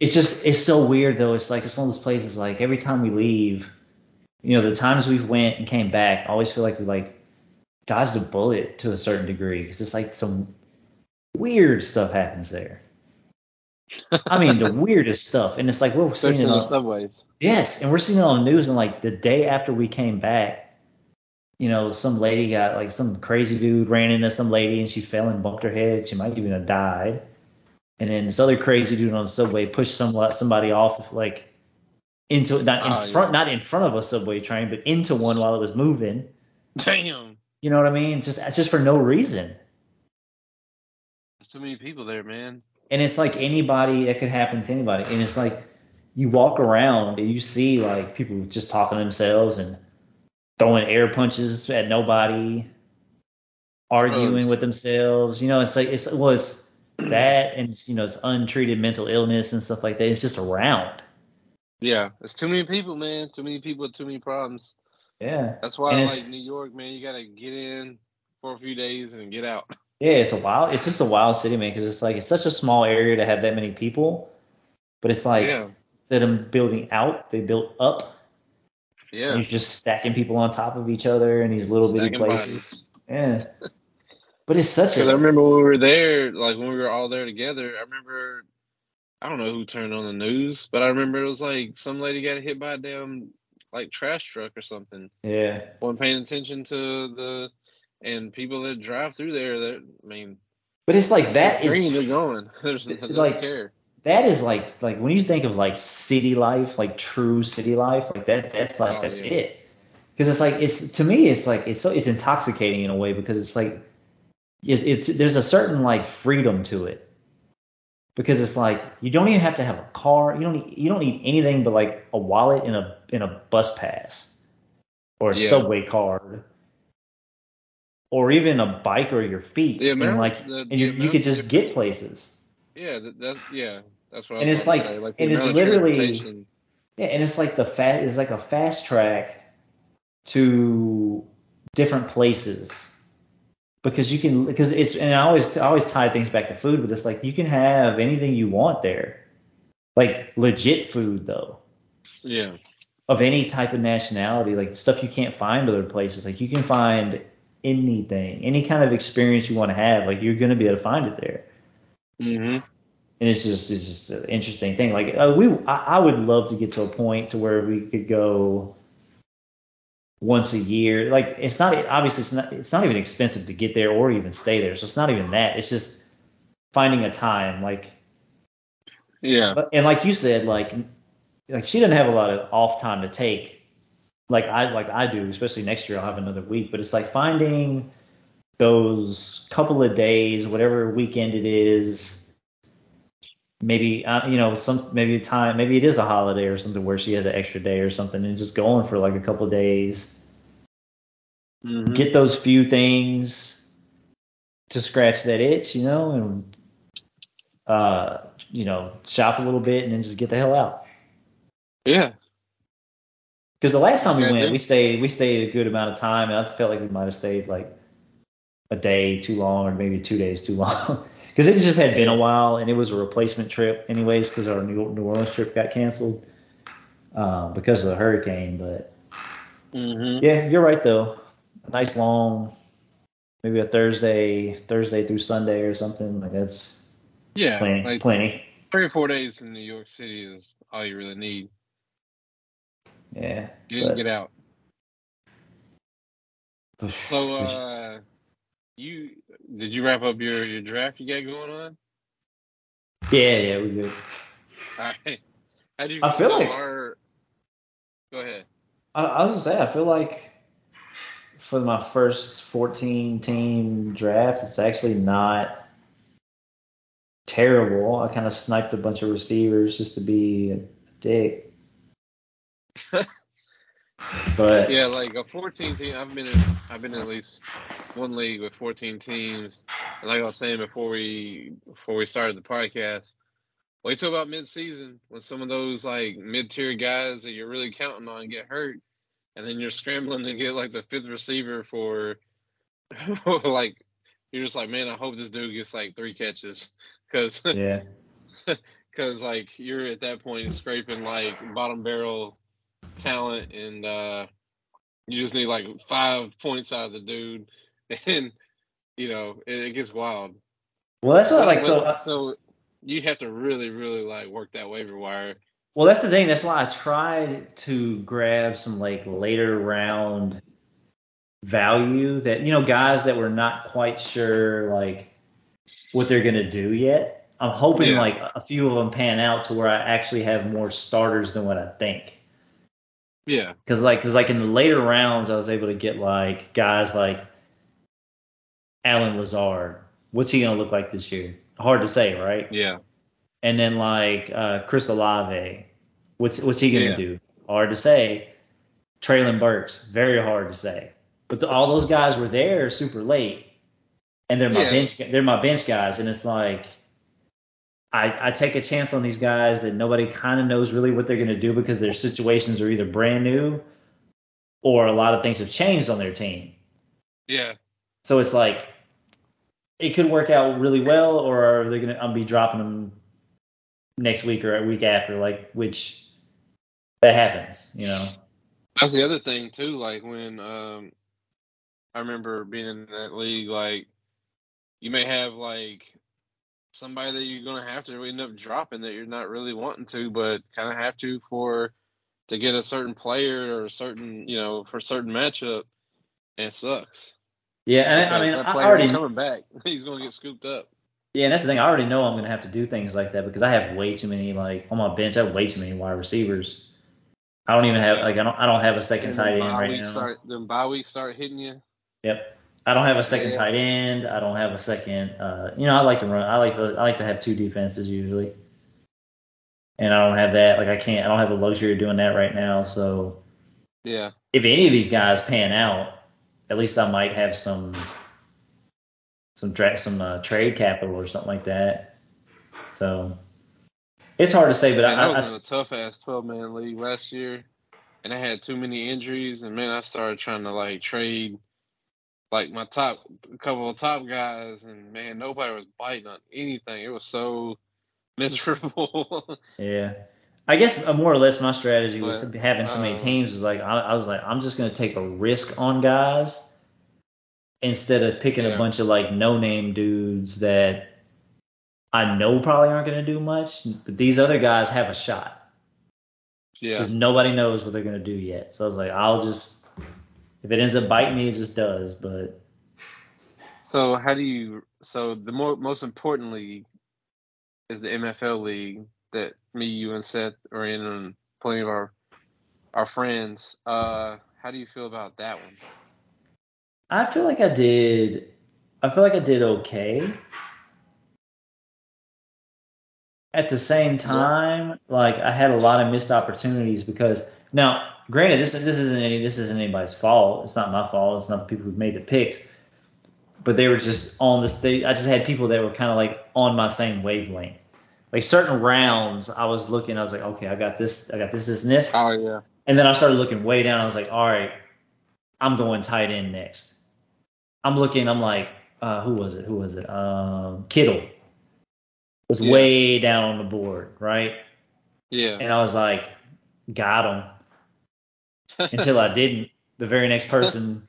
It's just it's so weird though. It's like it's one of those places like every time we leave, you know, the times we've went and came back, I always feel like we like dodged a bullet to a certain degree because it's like some weird stuff happens there. I mean, the weirdest stuff, and it's like we're seeing it in the on, subways. yes, and we're seeing it on the news, and like the day after we came back, you know, some lady got like some crazy dude ran into some lady and she fell and bumped her head. She might even have died. And then this other crazy dude on the subway pushed some somebody off like into not in Oh, front yeah. not in front of a subway train, but into one while it was moving. Damn. You know what I mean? Just just for no reason. There's too many people there, man. And it's like anybody that could happen to anybody. And it's like you walk around and you see like people just talking to themselves and throwing air punches at nobody, arguing with themselves. You know, it's like it's well, it's that and it's, you know it's untreated mental illness and stuff like that. It's just around. Yeah, it's too many people, man. Too many people, too many problems. Yeah. That's why And I like New York, man. You gotta get in for a few days and get out. Yeah, it's a wild. It's just a wild city, man, because it's like it's such a small area to have that many people. But it's like yeah, instead of building out, they built up. yeah. You're just stacking people on top of each other in these little bitty places. bodies. Yeah. But it's such Because I a remember when we were there, like when we were all there together. I remember, I don't know who turned on the news, but I remember it was like some lady got hit by a damn like trash truck or something. yeah. wasn't paying attention to the and people that drive through there. That I mean, But it's like that is they're going. There's they like- care. that is like like when you think of like city life, like true city life, like that that's like Oh, that's yeah. it. Because it's like it's to me it's like it's so it's intoxicating in a way because it's like it, it's there's a certain like freedom to it. Because it's like you don't even have to have a car, you don't need, you don't need anything but like a wallet and a and a bus pass or a Yeah. subway card or even a bike or your feet and like the- and the you, you could just get places. Yeah, that, that's yeah, that's what I And was it's like- say. Like and it's literally- Yeah, and it's like the fast it's like a fast track to different places because you can because it's and I always I always tie things back to food, but it's like you can have anything you want there, like legit food though Yeah, of any type of nationality, like stuff you can't find other places. Like you can find anything, any kind of experience you want to have, like you're gonna be able to find it there. hmm and it's just it's just an interesting thing. Like uh, we, I, I would love to get to a point to where we could go once a year. Like it's not obviously it's not it's not even expensive to get there or even stay there. So it's not even that. It's just finding a time. Like yeah, and like you said, like like she doesn't have a lot of off time to take. Like I like I do, especially next year I'll have another week. But it's like finding those couple of days, whatever weekend it is. Maybe uh, you know some maybe time maybe it is a holiday or something where she has an extra day or something and just going for like a couple of days. hmm Get those few things to scratch that itch, you know, and uh, you know, shop a little bit and then just get the hell out. yeah, Because the last time we Yeah, went, we stayed we stayed a good amount of time, and I felt like we might have stayed like a day too long, or maybe two days too long. Because it just had been a while, and it was a replacement trip, anyways, because our New, New Orleans trip got canceled uh, because of the hurricane. But hmm yeah, you're right though. A nice long, maybe a Thursday, Thursday through Sunday or something. Like that's yeah. plenty, Like plenty. three or four days in New York City is all you really need. Yeah. You didn't but- get out. So, uh, you did you wrap up your your draft you got going on? yeah, yeah, we good. All right. How do you? I feel like- our, Go ahead. I, I was gonna say, I feel like for my first 14 team draft, it's actually not terrible. I kind of sniped a bunch of receivers just to be a dick. but Yeah, like a 14 team. I've been in. I've been in at least one league with 14 teams. And like I was saying before we before we started the podcast, wait till about mid-season when some of those like mid-tier guys that you're really counting on get hurt, and then you're scrambling to get like the fifth receiver for, like, you're just like, man, I hope this dude gets like three catches, because Yeah. because like you're at that point scraping like bottom barrel talent and uh you just need like five points out of the dude and you know it, it gets wild Well, that's what like so. so you have to really really like work that waiver wire Well, that's the thing. That's why I tried to grab some like later round value that you know guys that we're not quite sure like what they're gonna do yet. I'm hoping Yeah. like a few of them pan out to where I actually have more starters than what I think. Yeah Cause like, cause like in the later rounds, I was able to get like guys like Allen Lazard. What's he gonna look like this year? Hard to say, right? yeah And then like uh, Chris Olave, what's what's he gonna Yeah. do? Hard to say. Treylon Burks, very hard to say. But the, all those guys were there super late, and they're my Yeah. bench they're my bench guys, and it's like I I take a chance on these guys that nobody kind of knows really what they're gonna do because their situations are either brand new or a lot of things have changed on their team. yeah So it's like it could work out really well, or are they're gonna I'll be dropping them next week or a week after, like which that happens, you know. that's the other thing too like when um i remember being in that league like you may have like somebody that you're gonna have to end up dropping that you're not really wanting to, but kind of have to for to get a certain player or a certain you know for a certain matchup, and it sucks. Yeah, and I, mean I already coming back. He's gonna get scooped up. yeah, and that's the thing. I already know I'm gonna have to do things like that because I have way too many like on my bench. I have way too many wide receivers. I don't even have like I don't I don't have a second tight end right now. Start, then bye week start hitting you. Yep. I don't have a second Yeah. tight end. I don't have a second. Uh, you know, I like to run. I like to. I like to have two defenses usually. And I don't have that. Like I can't. I don't have the luxury of doing that right now. So Yeah. if any of these guys pan out, at least I might have some some tra- some uh, trade capital or something like that. So it's hard to say, but Man, I I, was I, in a tough ass twelve man league last year, and I had too many injuries, and man, I started trying to like trade like my top a couple of top guys, and man, nobody was biting on anything. It was so miserable. Yeah. I guess uh, more or less my strategy was But, having so many uh, teams was like I, I was like I'm just gonna take a risk on guys instead of picking a bunch of like no name dudes that I know probably aren't gonna do much, but these other guys have a shot yeah. because nobody knows what they're gonna do yet. So I was like I'll just if it ends up biting me, it just does. But So how do you? So the more most importantly is the MFL league that me, you, and Seth are in, and plenty of our our friends. Uh, how do you feel about that one? I feel like I did. I feel like I did okay. At the same time, like I had a lot of missed opportunities because now, granted, this this isn't any this isn't anybody's fault. It's not my fault. It's not the people who made the picks. But they were just on this. They, I just had people that were kind of like on my same wavelength. Like certain rounds, I was looking. I was like, okay, I got this. I got this, this, and this. Oh yeah, And then I started looking way down. I was like, all right, I'm going tight end next. I'm looking. I'm like, uh, who was it? Who was it? Um, Kittle was Yeah. way down on the board, right? yeah. And I was like, got him. Until I didn't. The very next person,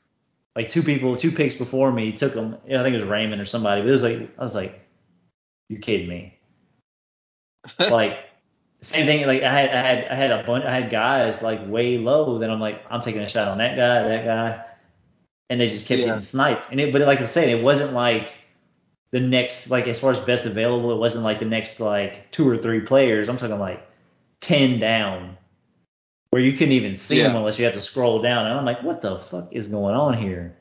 like two people, two picks before me, took him. I think it was Raymond or somebody. But it was like, I was like, you kidding me? like same thing. Like I had, I had, I had a bunch. I had guys like way low. Then I'm like, I'm taking a shot on that guy, that guy, and they just kept Yeah. getting sniped. And it, but like I said, it wasn't like the next, like as far as best available, it wasn't like the next like two or three players. I'm talking like ten down, where you couldn't even see them unless you had to scroll down. And I'm like, what the fuck is going on here?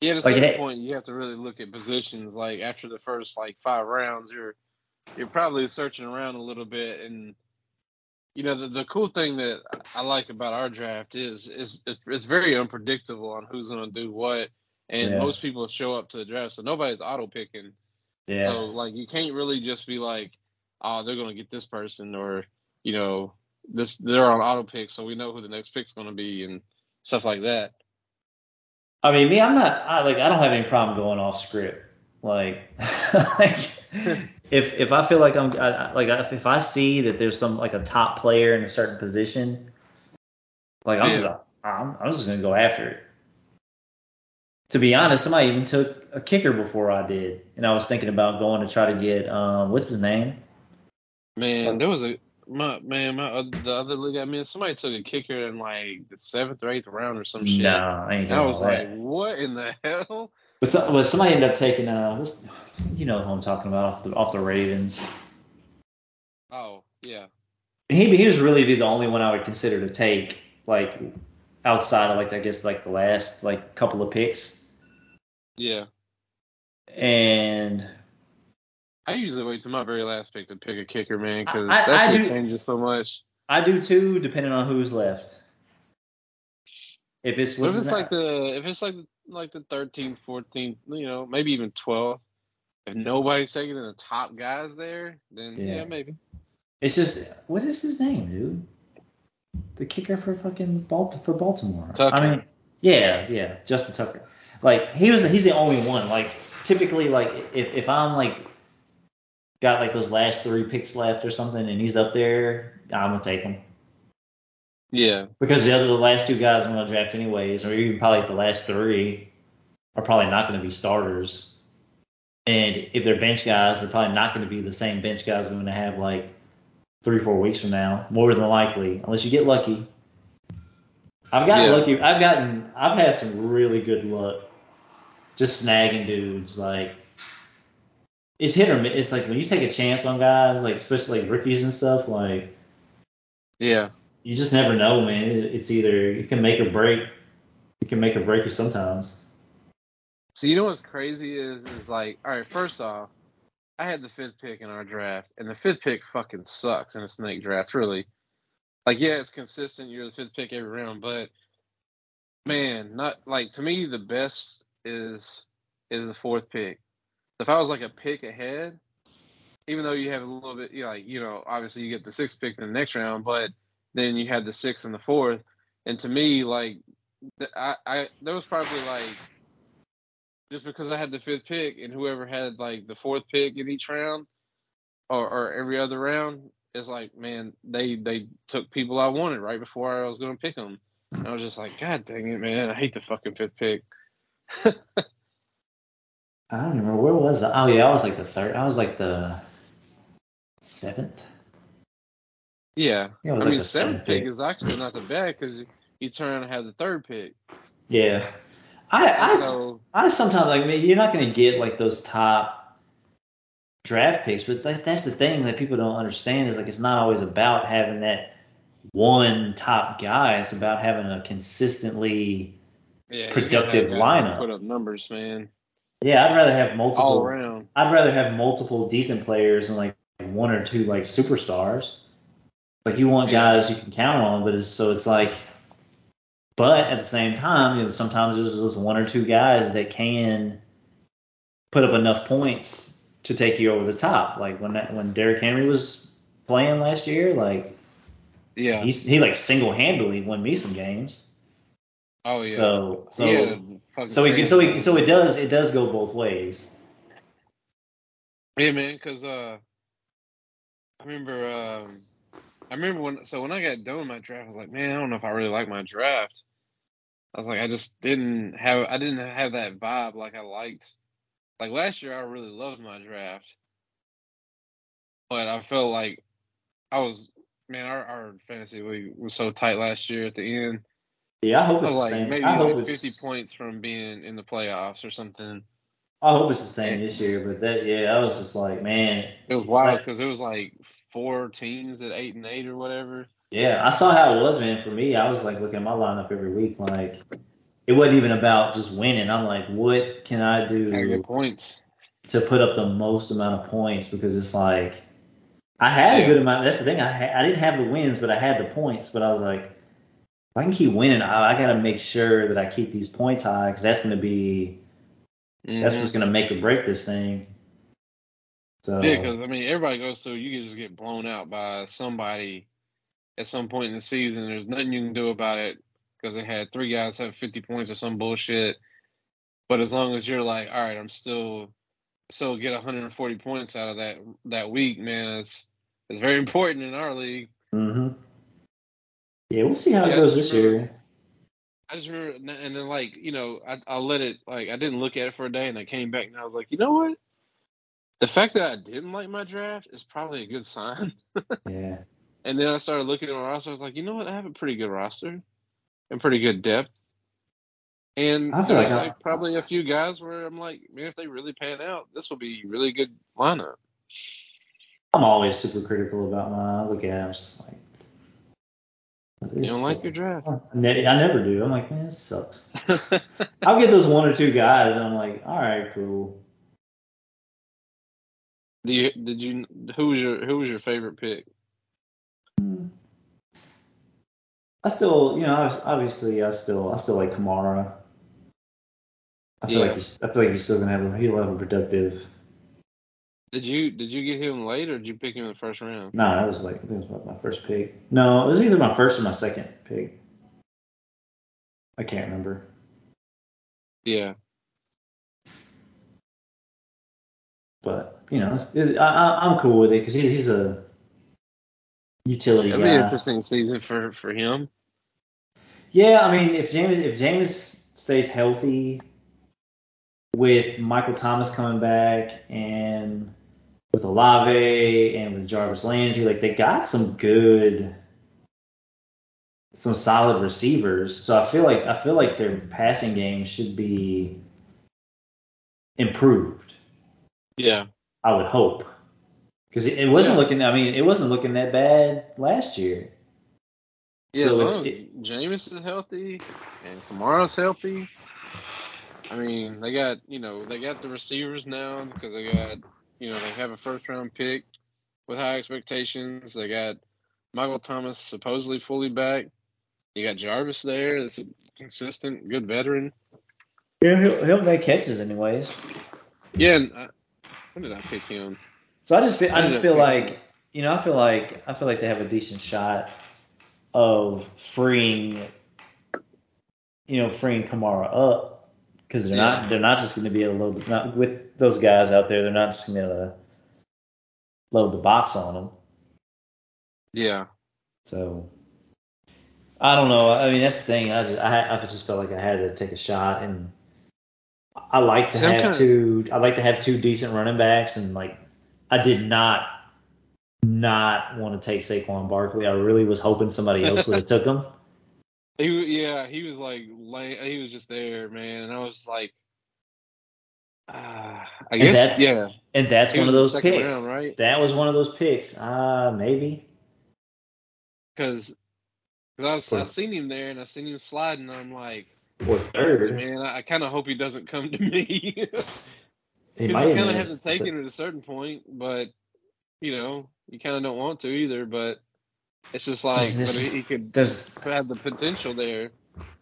Yeah, at a Like, certain point, you have to really look at positions. Like after the first like five rounds, you're you're probably searching around a little bit. And you know, the, the cool thing that I like about our draft is is it's very unpredictable on who's going to do what. And Yeah. most people show up to the draft, so nobody's auto picking. Yeah. So like you can't really just be like, oh, they're gonna get this person, or you know, this they're on auto pick, so we know who the next pick's gonna be, and stuff like that. I mean, me, I'm not I, like I don't have any problem going off script. Like, like if if I feel like I'm I, like if, if I see that there's some like a top player in a certain position, like I'm just I'm, I'm just gonna go after it. To be honest, somebody even took a kicker before I did, and I was thinking about going to try to get um what's his name? Man, there was a my man, my oth- the other league I'm in, somebody took a kicker in like the seventh or eighth round or some shit. No, I I was that. like, what in the hell? But, so, but somebody ended up taking uh, what's, you know who I'm talking about off the off the Ravens. Oh, yeah. He he was really the only one I would consider to take like outside of like I guess like the last like couple of picks. Yeah. And I usually wait till my very last pick to pick a kicker, man, because that I shit do- changes so much. I do too, depending on who's left. If it's if it's like the if it's like like the 13th, 14th, you know, maybe even 12th, if nobody's taking the top guys there, then Yeah. yeah, maybe. It's just what is his name, dude? The kicker for fucking Balt- for Baltimore. Tucker. I mean, yeah, yeah, Justin Tucker. Like he was, he's the only one. Like typically, like if if I'm like got like those last three picks left or something, and he's up there, I'm gonna take him Yeah. because the other the last two guys I'm gonna draft anyways, or even probably the last three are probably not gonna be starters. And if they're bench guys, they're probably not to be the same bench guys I'm to have like three, four weeks from now, more than likely, unless you get lucky. I've gotten Yeah. lucky. I've gotten. I've had some really good luck, just snagging dudes. Like it's hit or miss. It's like when you take a chance on guys, like especially like rookies and stuff. Like Yeah. you just never know, man. It's either it can make or break. You can make or break you sometimes. So you know what's crazy is is like, all right, first off, I had the fifth pick in our draft, and the fifth pick fucking sucks in a snake draft, really. Like, yeah, it's consistent. You're the fifth pick every round, but man, not like to me the best is is the fourth pick. If I was like a pick ahead, even though you have a little bit, you know, like you know, obviously you get the sixth pick in the next round, but then you had the sixth and the fourth, and to me, like, I, I there was probably like just because I had the fifth pick and whoever had like the fourth pick in each round or, or every other round, it's like, man, they they took people I wanted right before I was gonna pick them. And I was just like, God dang it, man, I hate the fucking fifth pick. I don't remember where was I? Oh yeah, I was like the third. I was like the seventh. Yeah, Yeah, I like mean, the seventh pick pick. is actually not that bad because you turn and have the third pick. Yeah. I I, so I sometimes like maybe you're not gonna get like those top draft picks, but that, that's the thing that people don't understand is like it's not always about having that one top guy. It's about having a consistently yeah, you gotta have productive lineup. Put up numbers, man, yeah. I'd rather have multiple. all around. I'd rather have multiple decent players than like one or two like superstars. Like you want Yeah. guys you can count on, but it's so it's like. But at the same time, you know, sometimes there's those one or two guys that can put up enough points to take you over the top. Like when that, when Derrick Henry was playing last year, like Yeah. he's, he like single handedly won me some games. Oh yeah. So so He fucking so it so it so it does it does go both ways. Yeah, man, because uh, I remember um, I remember when so when I got done with my draft, I was like, man, I don't know if I really like my draft. I was like, I just didn't have I didn't have that vibe like I liked. Like last year, I really loved my draft, but I felt like I was man, our, our fantasy league was so tight last year at the end. Yeah, I hope it's oh, the like same. maybe I hope like it's, 50 points from being in the playoffs or something. I hope it's the same this year, but that yeah, I was just like, man, It was wild because it was like four teams at eight and eight or whatever. yeah, I saw how it was, man. For me, I was like looking at my lineup every week, like it wasn't even about just winning. I'm like, what can I do points. to put up the most amount of points? Because it's like I had a good amount. That's the thing. I ha- I didn't have the wins, but I had the points. But I was like, I can keep winning, I, I got to make sure that I keep these points high because that's going to be that's Mhm. what's going to make or break this thing. So Yeah, because I mean, everybody goes through. You can just get blown out by somebody at some point in the season. There's nothing you can do about it because they had three guys have 50 points or some bullshit. But as long as you're like, all right, I'm still still get 140 points out of that that week, man, it's it's very important in our league. hmm Yeah, we'll see how Yeah, it goes this remember- year. I just remember, and then like you know, I I let it like I didn't look at it for a day, and I came back and I was like, you know what? The fact that I didn't like my draft is probably a good sign. Yeah. And then I started looking at my roster. I was like, you know what? I have a pretty good roster and pretty good depth. And I feel there's like I- like probably a few guys where I'm like, man, if they really pan out, this will be a really good lineup. I'm always super critical about my look at it, I'm just like. You don't like your draft? I never do. I'm like, man, this sucks. I'll get those one or two guys, and I'm like, all right, cool. Do you did you who was your who was your favorite pick? Hmm. I still, you know, obvi- obviously, I still, I still like Kamara. I feel Yeah. like he's, I feel like he's still gonna have a, he'll have a productive. Did you did you get him late or did you pick him in the first round? No, that was like, I think it was my first pick. No, it was either my first or my second pick. I can't remember. Yeah. But you know, it's, it, I, I- I'm cool with it because he's he's a utility That'd be an interesting season for for him. Yeah, I mean, if Jameis if Jameis stays healthy, with Michael Thomas coming back and with Olave and with Jarvis Landry, like they got some good, some solid receivers. So I feel like I feel like their passing game should be improved. Yeah. I would hope. Because it, it wasn't Yeah. looking. I mean, it wasn't looking that bad last year. Yeah, So as it- as Jameis is healthy and Kamara's healthy, I mean, they got you know they got the receivers now because they got you know they have a first round pick with high expectations. They got Michael Thomas supposedly fully back. You got Jarvis there. That's a consistent, good veteran. Yeah, he'll, he'll make catches anyways. Yeah, and I, when did I pick him? So I just feel, I just feel like you know I feel like I feel like they have a decent shot of freeing you know freeing Kamara up because they're not they're not just going to be able to load not with those guys out there they're not just going to load the box on them. Yeah, So I don't know. I mean that's the thing. I just I, I just felt like I had to take a shot and I like to have kinda- two. I like to have two decent running backs and like I did not not want to take Saquon Barkley. I really was hoping somebody else would have took him. He yeah he was like lay, he was just there, man, and I was like, uh, I guess that's- yeah, And that's He one of those picks. round, right? That was one of those picks. Uh maybe. because because I was I seen him there and I seen him sliding. And I'm like, Or third. man, I, I kind of hope he doesn't come to me He might you kind of have to take him at a certain point, but you know you kind of don't want to either. But it's just like This- this but is- he could There's have the potential there.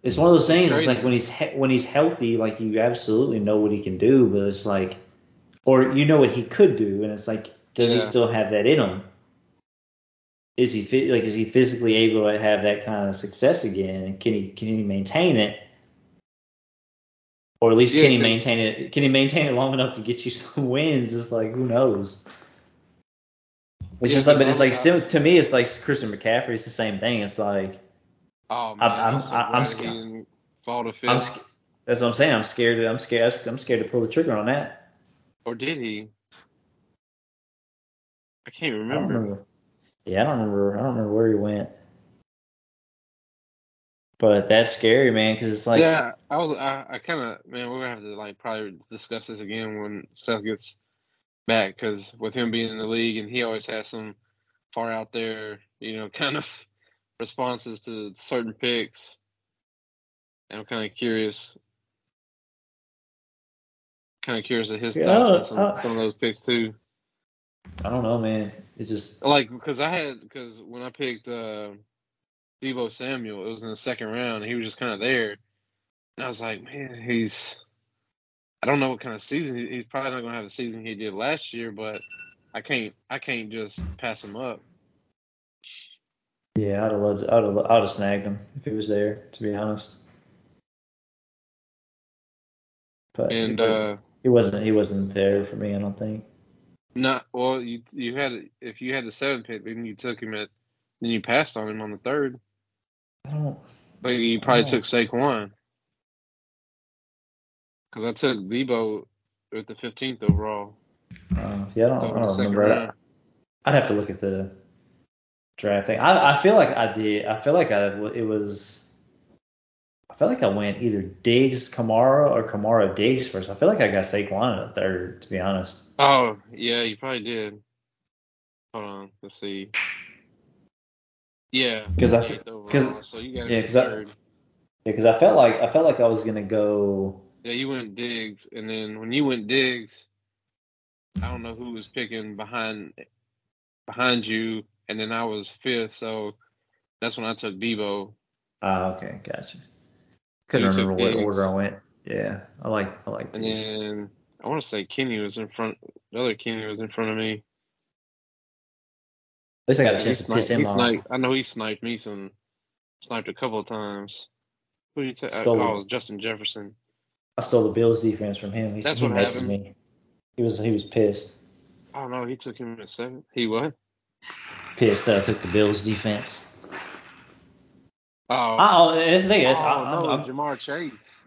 It's one of those things. It's like when he's he- when he's healthy, like you absolutely know what he can do, but it's like, or you know what he could do, and it's like, does he still have that in him? Is he like is he physically able to have that kind of success again? And can he can he maintain it? Or at least Yeah, can he maintain it? Can he maintain it long enough to get you some wins? It's like who knows. It's Yeah, just like, but 'cause it's like sim- to me, it's like Christian McCaffrey. It's the same thing. It's like Oh man, I'm- I'm, so I'm- I'm glad sca- he fall to I'm, sc- that's what I'm saying. I'm scared. I'm scared. I'm scared to pull the trigger on that. Or did he? I can't I remember. remember. Yeah, I don't remember. I don't remember where he went. But that's scary, man, because it's like, yeah, I was. I, I kind of man, we're gonna have to like probably discuss this again when Seth gets back, because with him being in the league and he always has some far out there, you know, kind of responses to certain picks. And I'm kind of curious, kind of curious of his Yeah, thoughts on some, uh, some of those picks too. I don't know, man. It's just Like because I had because when I picked uh Deebo Samuel, it was in the second round. And he was just kind of there, and I was like, man, he's. I don't know what kind of season he's probably not going to have the season he did last year, but I can't I can't just pass him up. Yeah, I'd have loved. I'd have, I'd have snagged him if he was there. To be honest. But And he, uh he wasn't. He wasn't there for me. I don't think. not well you you had if you had the seventh pick, then you took him at then you passed on him on the third. I don't. But you probably took Saquon. Because I took Deebo with the 15th overall. Uh, yeah, I don't, I don't remember. Round. I'd have to look at the draft thing. I, I feel like I did. I feel like I it was. I feel like I went either Diggs Kamara or Kamara Diggs first. I feel like I got Saquon the third, to be honest. Oh, yeah, you probably did. Hold on, let's see. Yeah, 'Cause I- 28th overall, 'cause- so yeah, him 'cause I-. Yeah, because I felt like I felt like I was gonna go. Yeah, you went Diggs, and then when you went Diggs, I don't know who was picking behind behind you, and then I was fifth, so that's when I took Deebo. Ah, okay, gotcha. Couldn't you remember what Diggs. order I went. Yeah, I like I like And Diggs. then I want to say Kenny was in front. The other Kenny was in front of me. At least I got a chance to piss him off. sniped. I know he sniped me some. Sniped a couple of times. Who you take? Stole Oh, it was Justin Jefferson. I stole the Bills defense from him. He, That's he what happened. me. He was he was pissed. I don't know. He took him at seven. He what? Pissed that I took the Bills defense. Oh, Oh, that's the thing. Oh I, no, I'm, I'm, Ja'Marr Chase.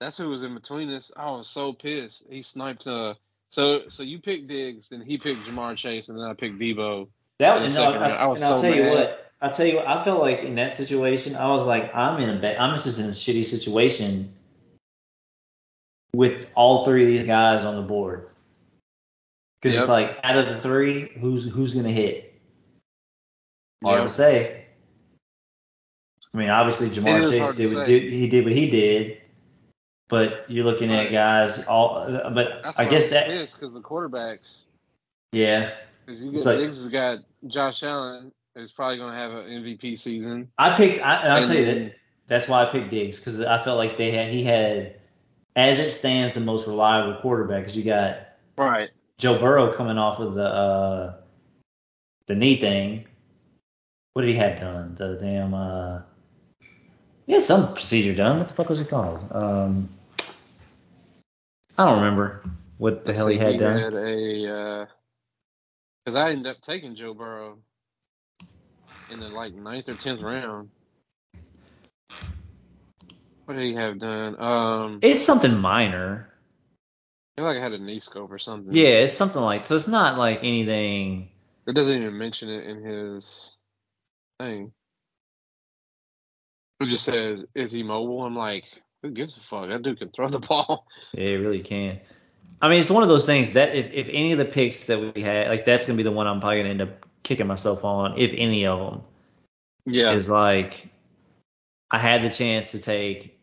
That's who was in between us. I was so pissed. He sniped. Uh, so so you picked Diggs, then he picked Ja'Marr Chase, and then I picked Deebo. that was. no, second I. I was and I'll tell you what. I'll tell you what. I felt like in that situation, I was like, I'm in a bad, I'm just in a shitty situation with all three of these guys on the board. Because Yep. it's like out of the three, who's who's gonna hit? Hard Yeah. to say. I mean, obviously Ja'Marr is Chase did what did, he did what he did, but you're looking at guys all. But That's I guess that pissed because the quarterbacks. yeah. Because you get like- Diggs has got Josh Allen is probably going to have an MVP season. I picked. I, I'll And tell you that that's why I picked Diggs because I felt like they had he had, as it stands, the most reliable quarterback. Because you got Right. Joe Burrow coming off of the uh, the knee thing. What did he have done? The damn uh, he had some procedure done. What the fuck was it called? Um, I don't remember what the hell he had he done. had a because I ended up taking Joe Burrow in the like ninth or tenth round. What did he have done? Um, It's something minor. I feel like I had a knee scope or something. Yeah, it's something like so. It's not like anything. It doesn't even mention it in his thing. It just says, "Is he mobile?" I'm like, who gives a fuck? That dude can throw the ball. Yeah, it really can. I mean, it's one of those things that if, if any of the picks that we had, like that's gonna be the one I'm probably gonna end up kicking myself on, if any of them, Yeah. is like I had the chance to take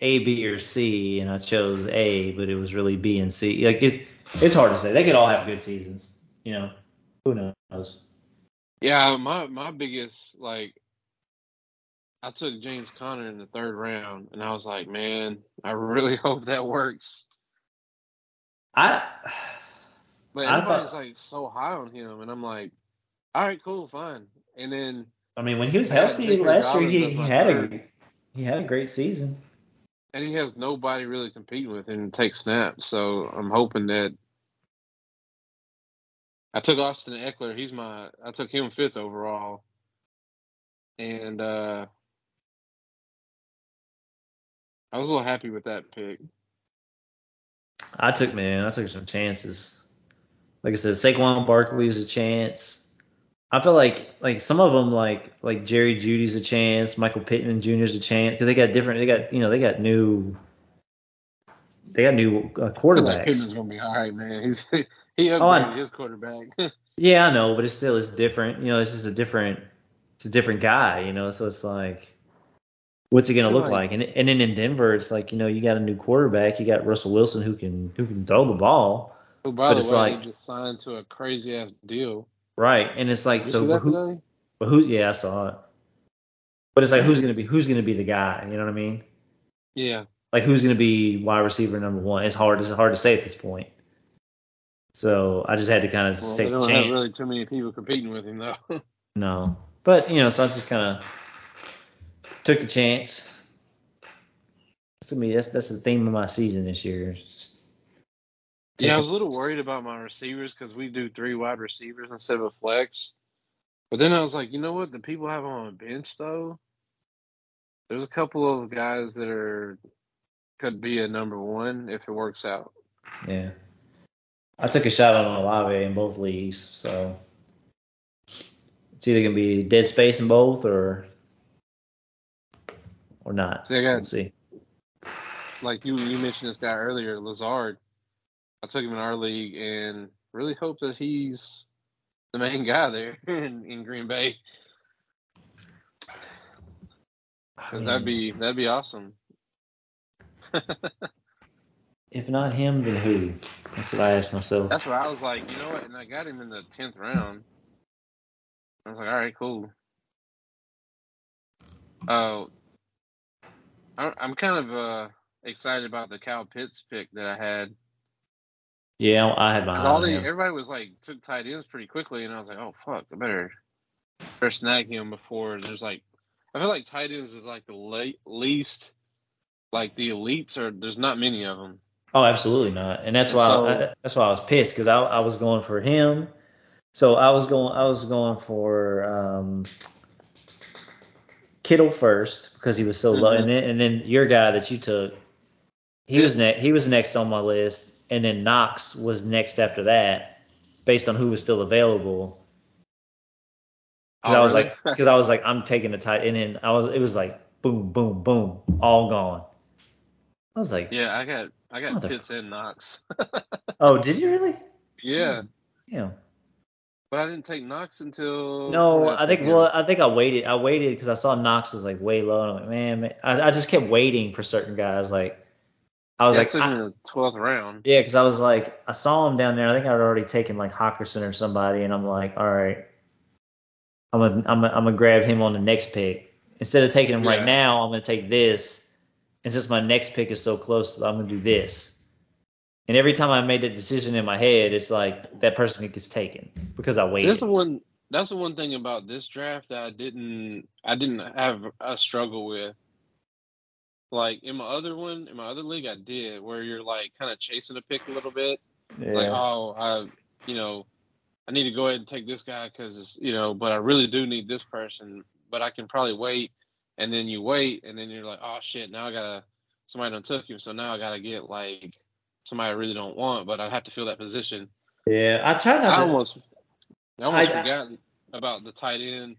A, B, or C, and I chose A, but it was really B and C. Like it, it's hard to say. They could all have good seasons, you know. Who knows? Yeah, my my biggest like I took James Conner in the third round and I was like, man, I really hope that works. I But I everybody's thought- like so high on him and I'm like, all right, cool, fine. And then I mean, when he was healthy last year, he, he had a he had a great season. And he has nobody really competing with him to take snaps, so I'm hoping that I took Austin Ekeler. He's my I took him fifth overall. And uh I was a little happy with that pick. I took man, I took some chances. Like I said, Saquon Barkley is a chance. I feel like like some of them like like Jerry Jeudy's a chance, Michael Pittman Jr. is a chance because they got different. They got you know they got new. They got new uh, I feel like quarterbacks. Pittman's gonna be all right, man. He's he upgraded Oh, I- his quarterback. Yeah, I know, but it's still it's different. You know, this is a different it's a different guy. You know, so it's like, what's it gonna look like- like? And and then in Denver, it's like you know you got a new quarterback. You got Russell Wilson who can who can throw the ball. Who, by But the it's way, like- he just signed to a crazy ass deal. Right, and it's like so but who. But who? Yeah, I saw it. But it's like who's gonna be who's gonna be the guy? You know what I mean? Yeah. Like who's gonna be wide receiver number one? It's hard. It's hard to say at this point. So I just had to kind of Well, take they the don't chance. have really too many people competing with him though. No, but you know, so I just kind of took the chance. To me, that's that's the theme of my season this year. Yeah, I was a little worried about my receivers because we do three wide receivers instead of a flex. But then I was like, you know what? The people have on a bench though. There's a couple of guys that are could be a number one if it works out. Yeah. I took a shot on Olave in both leagues, so it's either gonna be dead space in both or or not. See, I got- we'll see. Like you, you mentioned this guy earlier, Lazard. I took him in our league and really hope that he's the main guy there in, in Green Bay I because that'd be that'd be awesome. if not him, then who? That's what I asked myself. That's what I was like, you know what? And I got him in the tenth round. I was like, all right, cool. Oh, I I'm kind of uh excited about the Kyle Pitts pick that I had yeah, I had my because eye all on the everybody was like took tight ends pretty quickly, and I was like, oh fuck, I better better snag him before there's like I feel like tight ends is like the late, least like the elites are there's not many of them. Oh, absolutely not. And that's why so- I, that's why I was pissed because I, I was going for him. So I was going I was going for um, Kittle first because he was so low, Mhm. and then and then your guy that you took, he was next. He was next on my list, and then Knox was next after that, based on who was still available. Because Oh, I was really? like, because I was like, I'm taking the tight, and then I was, it was like, boom, boom, boom, all gone. I was like, Yeah, I got I got Mother- Pitts and Knox. oh, did you really? yeah, Yeah. but I didn't take Knox until No, did I think well. I think I waited. I waited because I saw Knox was like way low. And I'm like, man, man. I, I just kept waiting for certain guys. Like, I was yeah, like, I I- in the twelfth round. yeah, because I was like, I saw him down there. I think I'd already taken like Hockenson or somebody, and I'm like, all right, I'm gonna, I'm gonna, I'm gonna grab him on the next pick instead of taking him Yeah. right now. I'm gonna take this, and since my next pick is so close, I'm gonna do this. And every time I made that decision in my head, it's like that person gets taken because I waited. That's the one. That's the one thing about this draft that I didn't. I didn't have a struggle with. Like in my other one, in my other league, I did where you're like kind of chasing a pick a little bit. yeah. Like, oh, I, you know, I need to go ahead and take this guy because you know, but I really do need this person. But I can probably wait, and then you wait, and then you're like, oh shit, now I gotta. Somebody done took him, so now I gotta get like somebody I really don't want, but I have to fill that position. yeah, I not I to. almost, I almost I- forgot about the tight end.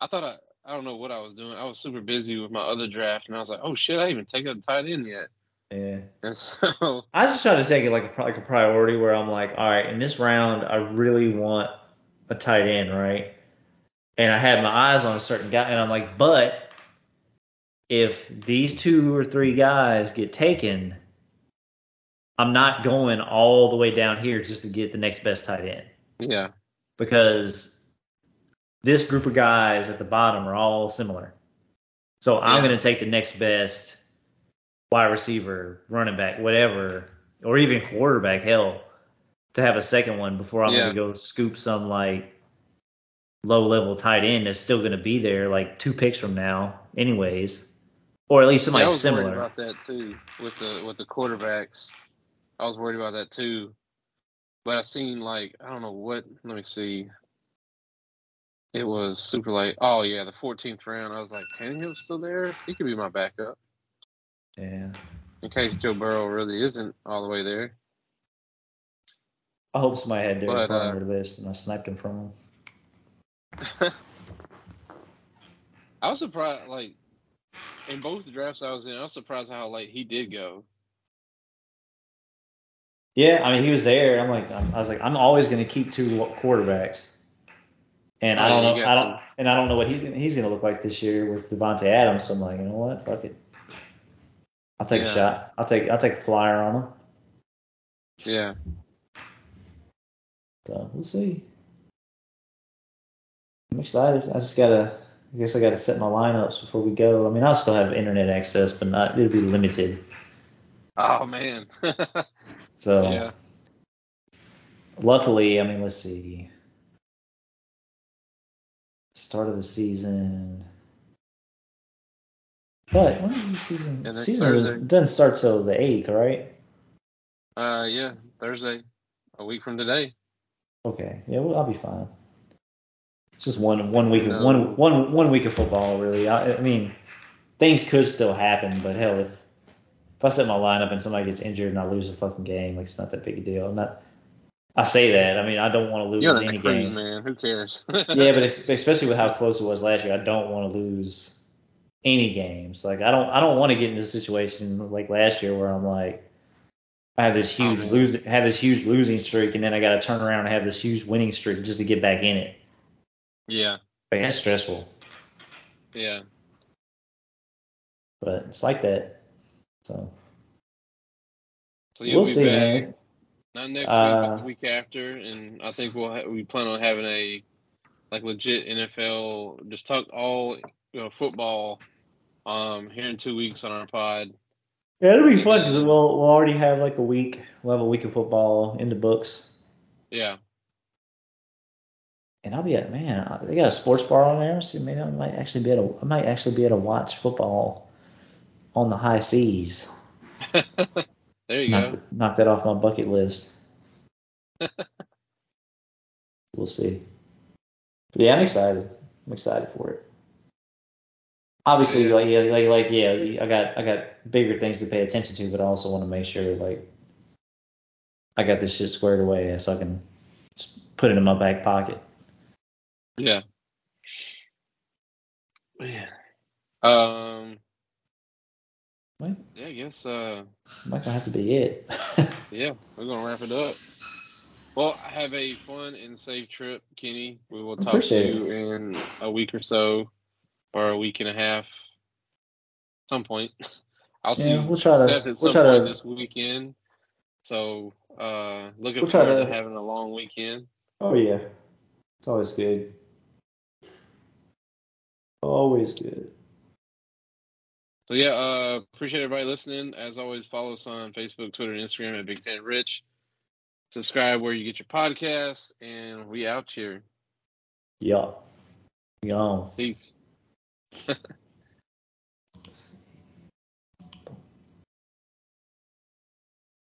I thought I, I don't know what I was doing. I was super busy with my other draft, and I was like, oh shit, I didn't even take a tight end yet. yeah. And so, I just try to take it like a like a priority where I'm like, all right, in this round, I really want a tight end, right? And I had my eyes on a certain guy, and I'm like, but if these two or three guys get taken, I'm not going all the way down here just to get the next best tight end yeah, because this group of guys at the bottom are all similar. So I'm Yeah. going to take the next best wide receiver, running back, whatever, or even quarterback, hell, to have a second one before I'm Yeah. going to go scoop some like low level tight end that's still going to be there like two picks from now, anyways, or at least Yeah, somebody I was worried about that too with the with the quarterbacks. I was worried about that too, but I seen like I don't know what. Let me see. It was super late. Oh yeah, the 14th round. I was like, Tannehill's still there. He could be my backup Yeah. in case Joe Burrow really isn't all the way there. I hope somebody had Derek But, uh, list and I sniped him from him. I was surprised, like in both the drafts I was in, I was surprised how late he did go. Yeah, I mean he was there. I'm like, I'm, I was like, I'm always going to keep two quarterbacks, and Oh, I don't know, I don't, and I don't know what he's gonna, he's going to look like this year with Davante Adams. So I'm like, you know what, fuck it, I'll take a shot. I'll take, I'll take a flyer on him. Yeah, So we'll see. I'm excited. I just gotta, I guess I gotta set my lineups before we go. I mean, I'll still have internet access, but not, it'll be limited. Oh man. So yeah. luckily, I mean, let's see. Start of the season. But when is the season? Yeah, season Thursday. doesn't start till the eighth, right? Uh, yeah, Thursday, a week from today. Okay. Yeah, well, I'll be fine. It's just one one week of No. one one one week of football, really. I, I mean, things could still happen, but hell, if if I set my lineup and somebody gets injured and I lose a fucking game, like it's not that big a deal. I'm not. I say that. I mean, I don't want to lose You're any cruise, games. man. Who cares? yeah, but es- especially with how close it was last year, I don't want to lose any games. Like I don't I don't want to get into a situation like last year where I'm like I have this Oh, huge man. losing have this huge losing streak and then I got to turn around and have this huge winning streak just to get back in it. yeah, Like that's stressful, yeah. but it's like that. So So you'll we'll see, back man. Not next week, Uh, but the week after, and I think we'll ha- we plan on having a like legit NFL, just talk all you know football, um, here in two weeks on our pod. Yeah, it'll be fun because we'll we'll already have like a week. We'll have a week of football in the books, Yeah, and I'll be at man. I- They got a sports bar on there, so maybe I might actually be able. I might actually be able to watch football on the high seas. there you knock, go. knock that off my bucket list. we'll see. But yeah, I'm excited. I'm excited for it. Obviously, Yeah. like yeah, like like yeah, I got I got bigger things to pay attention to, but I also want to make sure like I got this shit squared away so I can put it in my back pocket. Yeah. Yeah. Um. Well, Yeah, I guess. Uh. might have to be it. Yeah, we're gonna wrap it up. Well, have a fun and safe trip, Kenny. We will talk to you in a week or so, or a week and a half, some point. I'll see Yeah, we'll try to- Seth at we'll some try point to- this weekend. So, uh, looking We'll try forward to, to- having a long weekend. oh yeah, it's always good. Always good. So yeah, uh, appreciate everybody listening. As always, follow us on Facebook, Twitter, and Instagram at Big Ten Rich. Subscribe where you get your podcasts, and we out here. Yeah. Gone. Peace.